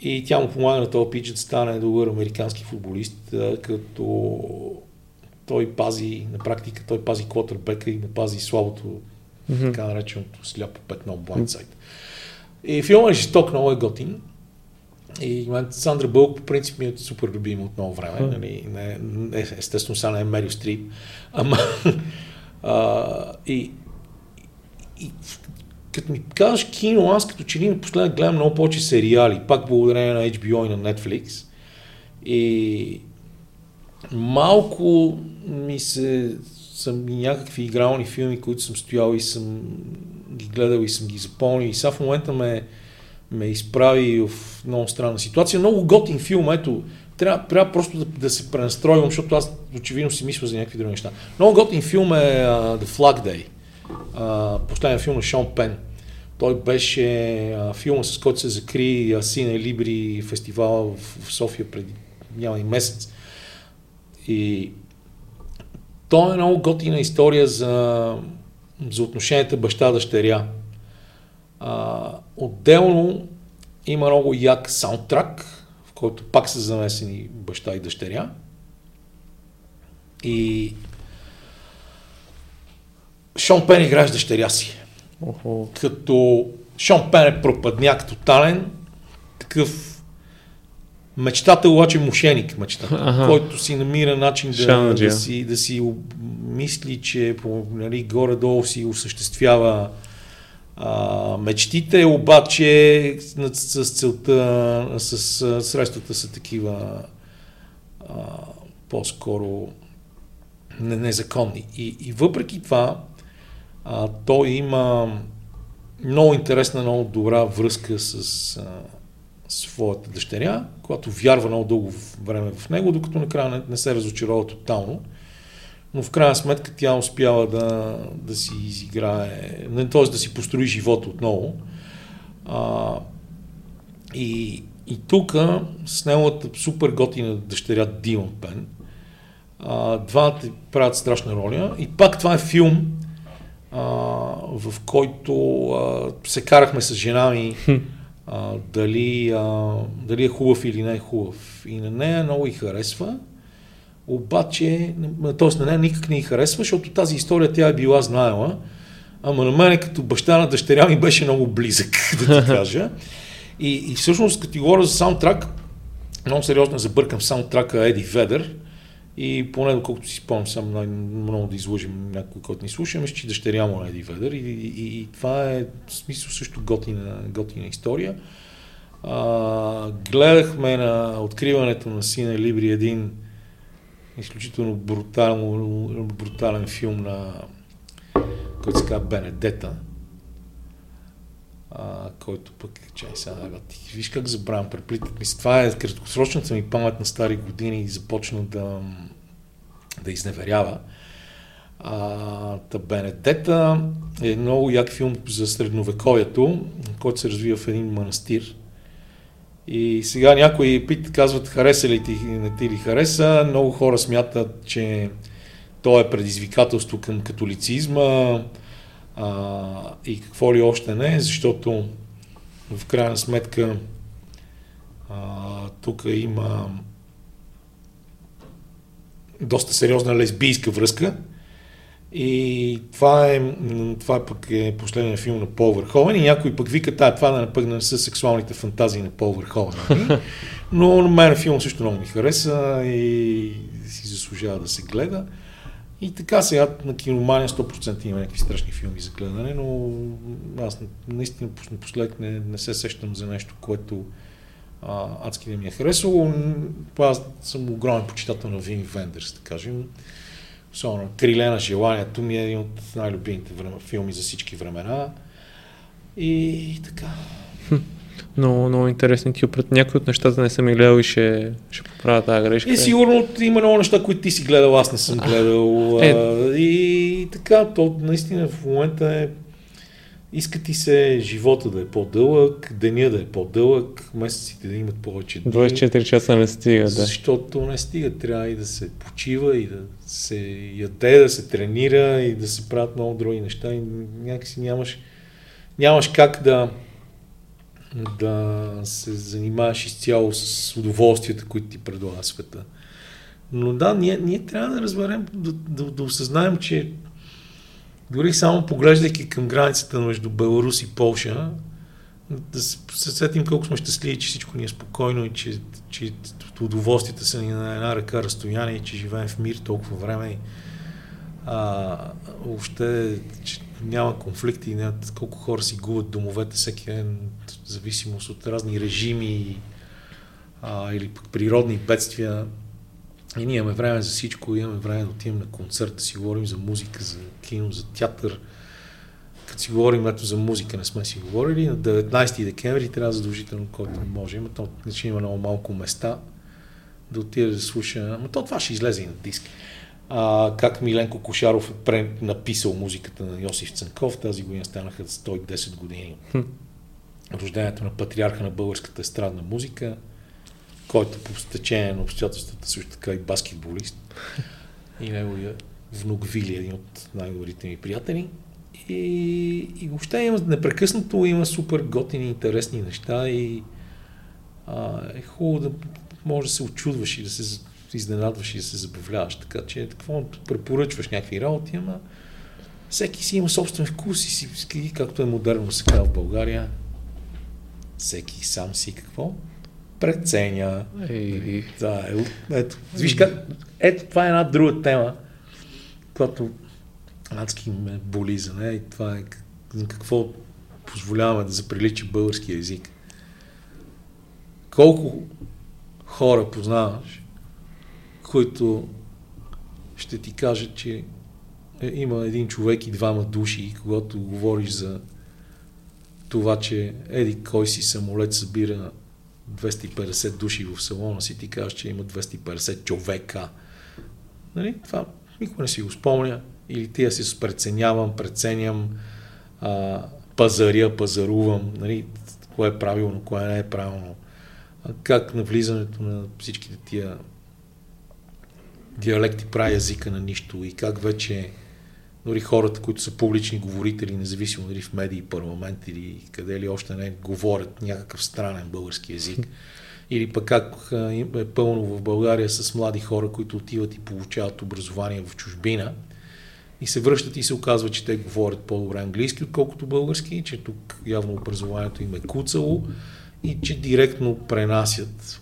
И тя му помага на този пич да стане добър американски футболист, като той пази, на практика той пази квотербека и му пази слабото, Мгм. така нареченото сляпо петно Blindside. И филмът е жесток, много е готин. И Сандра Бълк по принцип ми е супер любим от много време. Ха. Нали, не, не, естествено сега не е Мерил Стрип. Ама [LAUGHS] а, и, и, като ми казваш кино, аз като че ли напоследък гледам много повече сериали, пак благодарение на HBO и на Netflix. И малко ми се съм и някакви игрални филми, които съм стоял и съм ги гледал и съм ги запомнил. И сега в момента ме, ме изправи в много странна ситуация. Много готин филм, ето, трябва, трябва просто да, да се пренастройвам, защото аз очевидно си мисля за някакви други неща. Много готин филм е uh, The Flag Day. Uh, последния филм на Шон Пен. Той беше uh, филма, с който се закри Сине Либри фестивал в, в София преди няма и месец. И той е много готина история за за отношенията баща-дъщеря. А, отделно има много як саундтрак, в който пак са замесени баща и дъщеря. И Шон Пен играе с дъщеря си. Охо. Като Шон Пен е пропадняк тотален, такъв мечтател, обаче мошеник мечтател, Аха. който си намира начин да, Шанаджия. да, си, да си мисли, че по, нали, горе-долу си осъществява а, мечтите, обаче с, с целта, с, с средствата са такива а, по-скоро не- незаконни. И, и въпреки това, а, той има много интересна, много добра връзка с а, своята дъщеря, която вярва много дълго време в него, докато накрая не, не се разочарова тотално. Но в крайна сметка тя успява да, да си изиграе, т.е. да си построи живота отново. А, и, и тук с неговата супер готина дъщеря Дилан Пен, двамата правят страшна роля. И пак това е филм, а, в който а, се карахме с жена ми а, дали, а, дали е хубав или не е хубав. И на нея много и харесва, обаче, т.е. на нея никак не й харесва, защото тази история тя е била знаела, ама на мен като баща на дъщеря ми беше много близък, [LAUGHS] да ти [LAUGHS] кажа. И, и всъщност, като ти говоря за саундтрак, много сериозно забъркам саундтрака Еди Ведер, и поне доколкото си спомням, съм най- много да излъжим някой, който ни слуша, мисля, че дъщеря му на Еди Ведер и, и, и, това е в смисъл също готина, готина история. А, гледахме на откриването на Сина Либри един изключително брутален, брутален филм на който се казва Бенедета, а, който пък, чай сега, ти виж как забравям, преплитат ми се. Това е краткосрочната ми памет на стари години и започна да, да изневерява. А, та Бенедета е много як филм за средновековието, който се развива в един манастир. И сега някои пит казват хареса ли ти, не ти ли хареса. Много хора смятат, че то е предизвикателство към католицизма а, и какво ли още не, защото в крайна сметка а, тук има доста сериозна лесбийска връзка. И това е, това пък е последния филм на Пол Върховен и някой пък вика, тая, това да пък не са сексуалните фантазии на Пол Върховен. нали? [LAUGHS] Но на мен филм също много ми хареса и си заслужава да се гледа. И така сега на киномания 100% има някакви страшни филми за гледане, но аз наистина напоследък не, не се сещам за нещо, което а, адски не ми е харесало. Аз съм огромен почитател на Вин Вендерс, да кажем. Особено Криле на желанието ми е един от най-любимите филми за всички времена. И така. Много, много интересни ти опред. Някои от нещата не съм ги гледал и ще, ще поправя тази грешка. И сигурно има много неща, които ти си гледал, аз не съм гледал. Е. А, и така, то наистина в момента е иска ти се живота да е по-дълъг, деня да е по-дълъг, месеците да имат повече дни. 24 часа не стига, да. Защото не стига, трябва и да се почива, и да се яде, да се тренира, и да се правят много други неща. И някакси нямаш, нямаш как да, да се занимаваш изцяло с удоволствията, които ти предлага света. Но да, ние, ние трябва да разберем, да, да, да осъзнаем, че дори само поглеждайки към границата между Беларус и Полша, да се се сетим колко сме щастливи, че всичко ни е спокойно и че, че удоволствията са ни на една ръка разстояние че живеем в мир толкова време. А, въобще, че няма конфликти, няма, колко хора си губят домовете всеки ден, в зависимост от разни режими а, или пък природни бедствия. И ние имаме време за всичко, имаме време да отидем на концерт, да си говорим за музика, за кино, за театър. Като си говорим ето за музика, не сме си говорили, на 19 декември трябва задължително, който може. Има, то, ще има много малко места да отиде да слуша. Но то това ще излезе и на диск. А, как Миленко Кошаров е написал музиката на Йосиф Цанков. Тази година станаха 110 години. Рождението на патриарха на българската естрадна музика, който по стечение на обстоятелствата също така и баскетболист. И неговия внук Вили, един от най-добрите ми приятели. И, и въобще има, непрекъснато има супер готини, интересни неща и а, е хубаво да може да се очудваш и да се изненадваш и да се забавляваш. Така че какво препоръчваш някакви работи, ама всеки си има собствен вкус и си, както е модерно сега в България, всеки сам си какво преценя. Ей. Да, е, ето, виж как, ето това е една друга тема, която адски ме боли за нея и това е какво позволяваме да заприличи български язик. Колко хора познаваш, които ще ти кажат, че е, има един човек и двама души, когато говориш за това, че еди кой си самолет събира 250 души в салона си, ти кажеш, че има 250 човека. Нали? Това никога не си го спомня. Или тия си преценявам, преценям, а, пазаря, пазарувам, нали? кое е правилно, кое не е правилно. А как навлизането на всичките тия диалекти прави езика на нищо и как вече дори хората, които са публични говорители, независимо дали в медии, парламент или къде ли още не, говорят някакъв странен български язик. Или пък как е пълно в България с млади хора, които отиват и получават образование в чужбина и се връщат и се оказва, че те говорят по-добре английски, отколкото български, че тук явно образованието им е куцало и че директно пренасят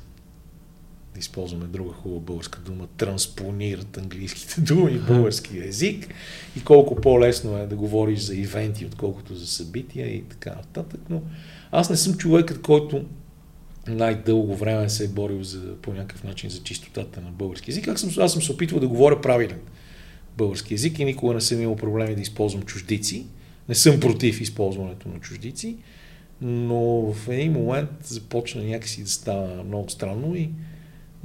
да използваме друга хубава българска дума, транспонират английските думи в български язик и колко по-лесно е да говориш за ивенти, отколкото за събития и така нататък. Но аз не съм човекът, който най-дълго време се е борил за, по някакъв начин за чистотата на български язик. Аз съм, аз съм се опитвал да говоря правилен български язик и никога не съм имал проблеми да използвам чуждици. Не съм против използването на чуждици, но в един момент започна някакси да става много странно и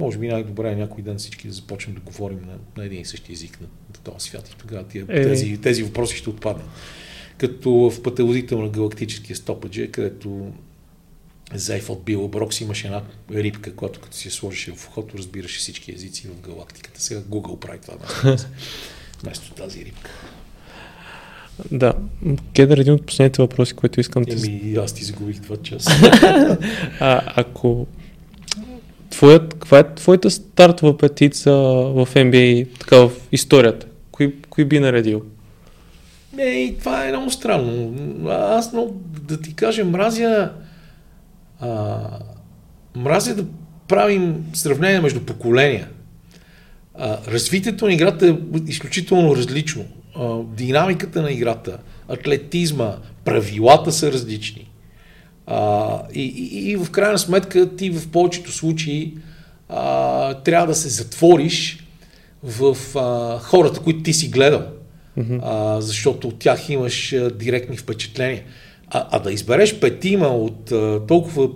може би най-добре е някой ден всички да започнем да говорим на, на един и същи език на, на този свят и тогава тия, е. тези, тези въпроси ще отпаднат. Като в пътеводител на галактическия стопаджи, където Зайф от Бил Брокс имаше една рибка, която като си я сложеше в ухото, разбираше всички езици в галактиката. Сега Google прави това [LAUGHS] вместо тази рибка. Да. Кедър, един от последните въпроси, които искам да... Еми, аз ти загубих това час. [LAUGHS] а, ако твоят, каква е твоята стартова петица в NBA, така в историята? Кои, кои би наредил? Не, това е много странно. Аз, но, да ти кажа, мразя а, мразя да правим сравнение между поколения. А, развитието на играта е изключително различно. А, динамиката на играта, атлетизма, правилата са различни. А, и, и, и в крайна сметка ти в повечето случаи а, трябва да се затвориш в а, хората, които ти си гледал, mm-hmm. а, защото от тях имаш а, директни впечатления. А, а да избереш петима от а, толкова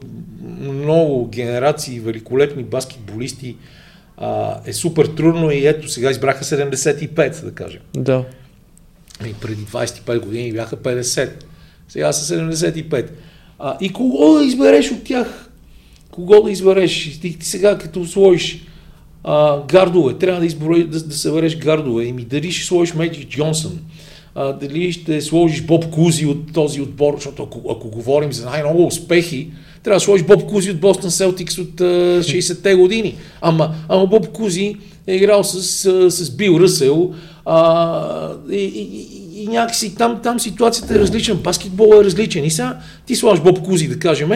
много генерации великолепни баскетболисти а, е супер трудно и ето сега избраха 75, да кажем. Да. И преди 25 години бяха 50. Сега са 75. А, и кого да избереш от тях? Кого да избереш? Ти, ти сега като сложиш а, гардове, трябва да, избореш, да, да събереш гардове. И ми дали ще сложиш Меджик Джонсън, а, дали ще сложиш Боб Кузи от този отбор, защото ако, ако говорим за най-много успехи, трябва да сложиш Боб Кузи от Бостон Селтикс от а, 60-те години. Ама, ама Боб Кузи е играл с, с, с Бил Ръсел а, и, и, и някакси там, там ситуацията е различна, баскетбол е различен. И сега ти слагаш Боб Кузи, да кажем,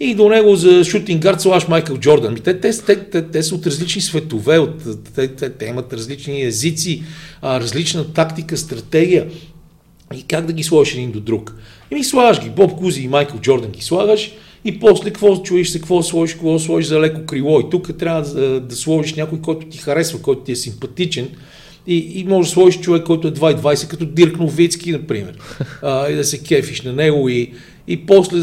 и до него за шутинг гард слагаш Майкъл Джордан. Те, те, те, те, те са от различни светове, от, те, те, те имат различни езици, различна тактика, стратегия. И как да ги сложиш един до друг? И ми слагаш ги, Боб Кузи и Майкъл Джордан ги слагаш, и после какво чуеш се, какво сложиш, какво сложиш за леко крило. И тук трябва да, да сложиш някой, който ти харесва, който ти е симпатичен. И, и може да сложиш човек, който е 2,20, като Дирк Новицки, например. А, и да се кефиш на него. И, и после,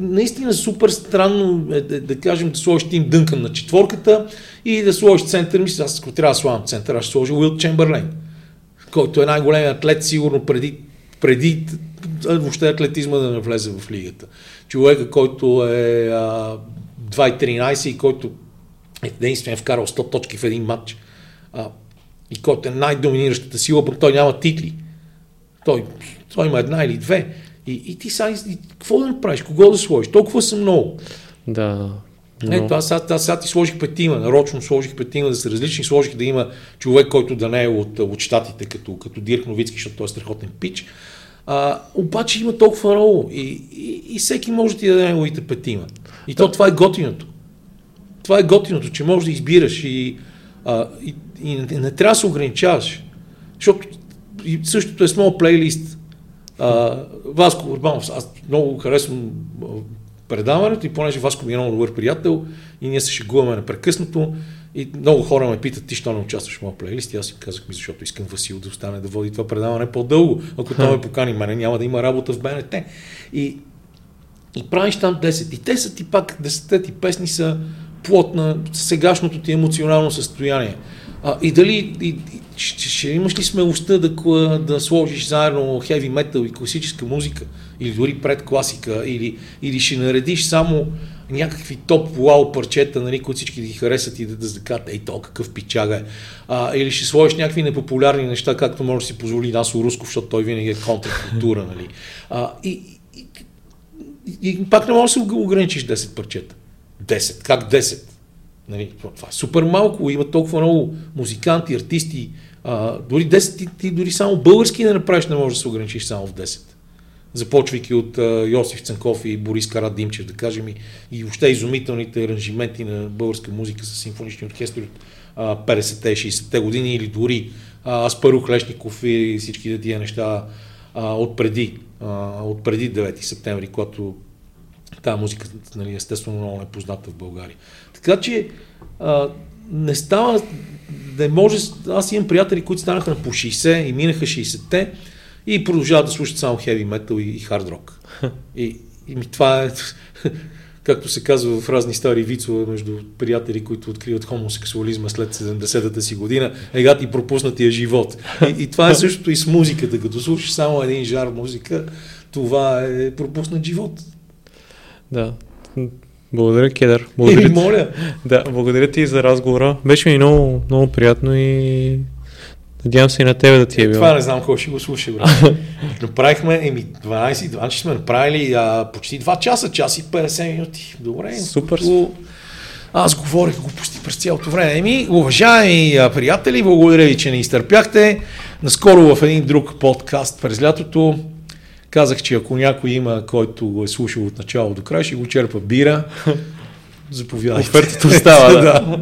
наистина супер странно е да, да кажем да сложиш Тим Дънкън на четворката и да сложиш център. Мисля, аз ако трябва да слагам център, аз ще сложа Уил Чемберлен, който е най-големият атлет, сигурно преди, преди въобще атлетизма да не влезе в лигата човека, който е 2-13 и който е единствено вкарал 100 точки в един матч а, и който е най-доминиращата сила, пък той няма титли. Той, той има една или две. И, и ти сега, и, какво да направиш? Кого да сложиш? Толкова са много. Да. Но... Ето, аз, аз, ти сложих петима, нарочно сложих петима да са различни, сложих да има човек, който да не е от, от щатите, като, като Дирк Новицки, защото той е страхотен пич. А, обаче има толкова много и, и, и всеки може да ти даде неговите петима. И то това е готиното. Това е готиното, че можеш да избираш и, а, и, и не, не трябва да се ограничаваш. Защото и същото е с моят плейлист. А, Васко Урбанов, аз много харесвам предаването и понеже Васко ми е много добър приятел и ние се шегуваме непрекъснато и много хора ме питат, ти що не участваш в моя плейлист? И аз им казах ми, защото искам Васил да остане да води това предаване по-дълго. Ако той ме покани мене, няма да има работа в БНТ. И, и правиш там 10. И те са ти пак, 10 ти песни са плод на сегашното ти емоционално състояние. А, и дали и, ще, ще имаш ли смелостта да, да сложиш заедно хеви метал и класическа музика, или дори пред класика, или, или ще наредиш само някакви топ вау парчета, нали, които всички да ги харесат и да, да кажат, ей, то какъв пичага е. А, или ще сложиш някакви непопулярни неща, както може да си позволи Насо Русков, защото той винаги е контркултура. Нали. А, и, и, и, и, пак не можеш да се ограничиш 10 парчета. 10. Как 10? Нали, това е супер малко, има толкова много музиканти, артисти. А, дори 10, ти, ти дори само български не направиш, не можеш да се ограничиш само в 10 започвайки от а, Йосиф Цанков и Борис Карадимчев, да кажем, и, и въобще изумителните аранжименти на българска музика с симфонични оркестри от 50-те, 60-те години или дори Аспарух Лешников и всички тия неща а, от, преди, а, от преди 9 септември, когато тази музика нали, естествено много не е позната в България. Така че а, не става, не може, аз имам приятели, които станаха на по 60 и минаха 60-те, и продължават да слушат само хеви метал и, и хард рок. [LAUGHS] И, и ми това е, [LAUGHS] както се казва в разни стари вицове между приятели, които откриват хомосексуализма след 70-та си година, ега ти пропуснатия живот. И, и това е същото и с музиката. Като слушаш само един жар музика, това е пропуснат живот. Да. Благодаря, Кедър. Благодаря, и, моля. [LAUGHS] Да, благодаря ти за разговора. Беше ми много, много приятно и Надявам се и на тебе да ти е било. Това не знам кой ще го слуша, брат. [LAUGHS] Направихме, еми, 12, 12 сме направили а, почти 2 часа, час и 50 минути. Добре. Супер. Като... Аз говорих глупости през цялото време. Еми, уважаеми а, приятели, благодаря ви, че не изтърпяхте. Наскоро в един друг подкаст през лятото казах, че ако някой има, който го е слушал от начало до край, ще го черпа бира. [LAUGHS] Заповядайте. Офертата остава, [LAUGHS] да. да.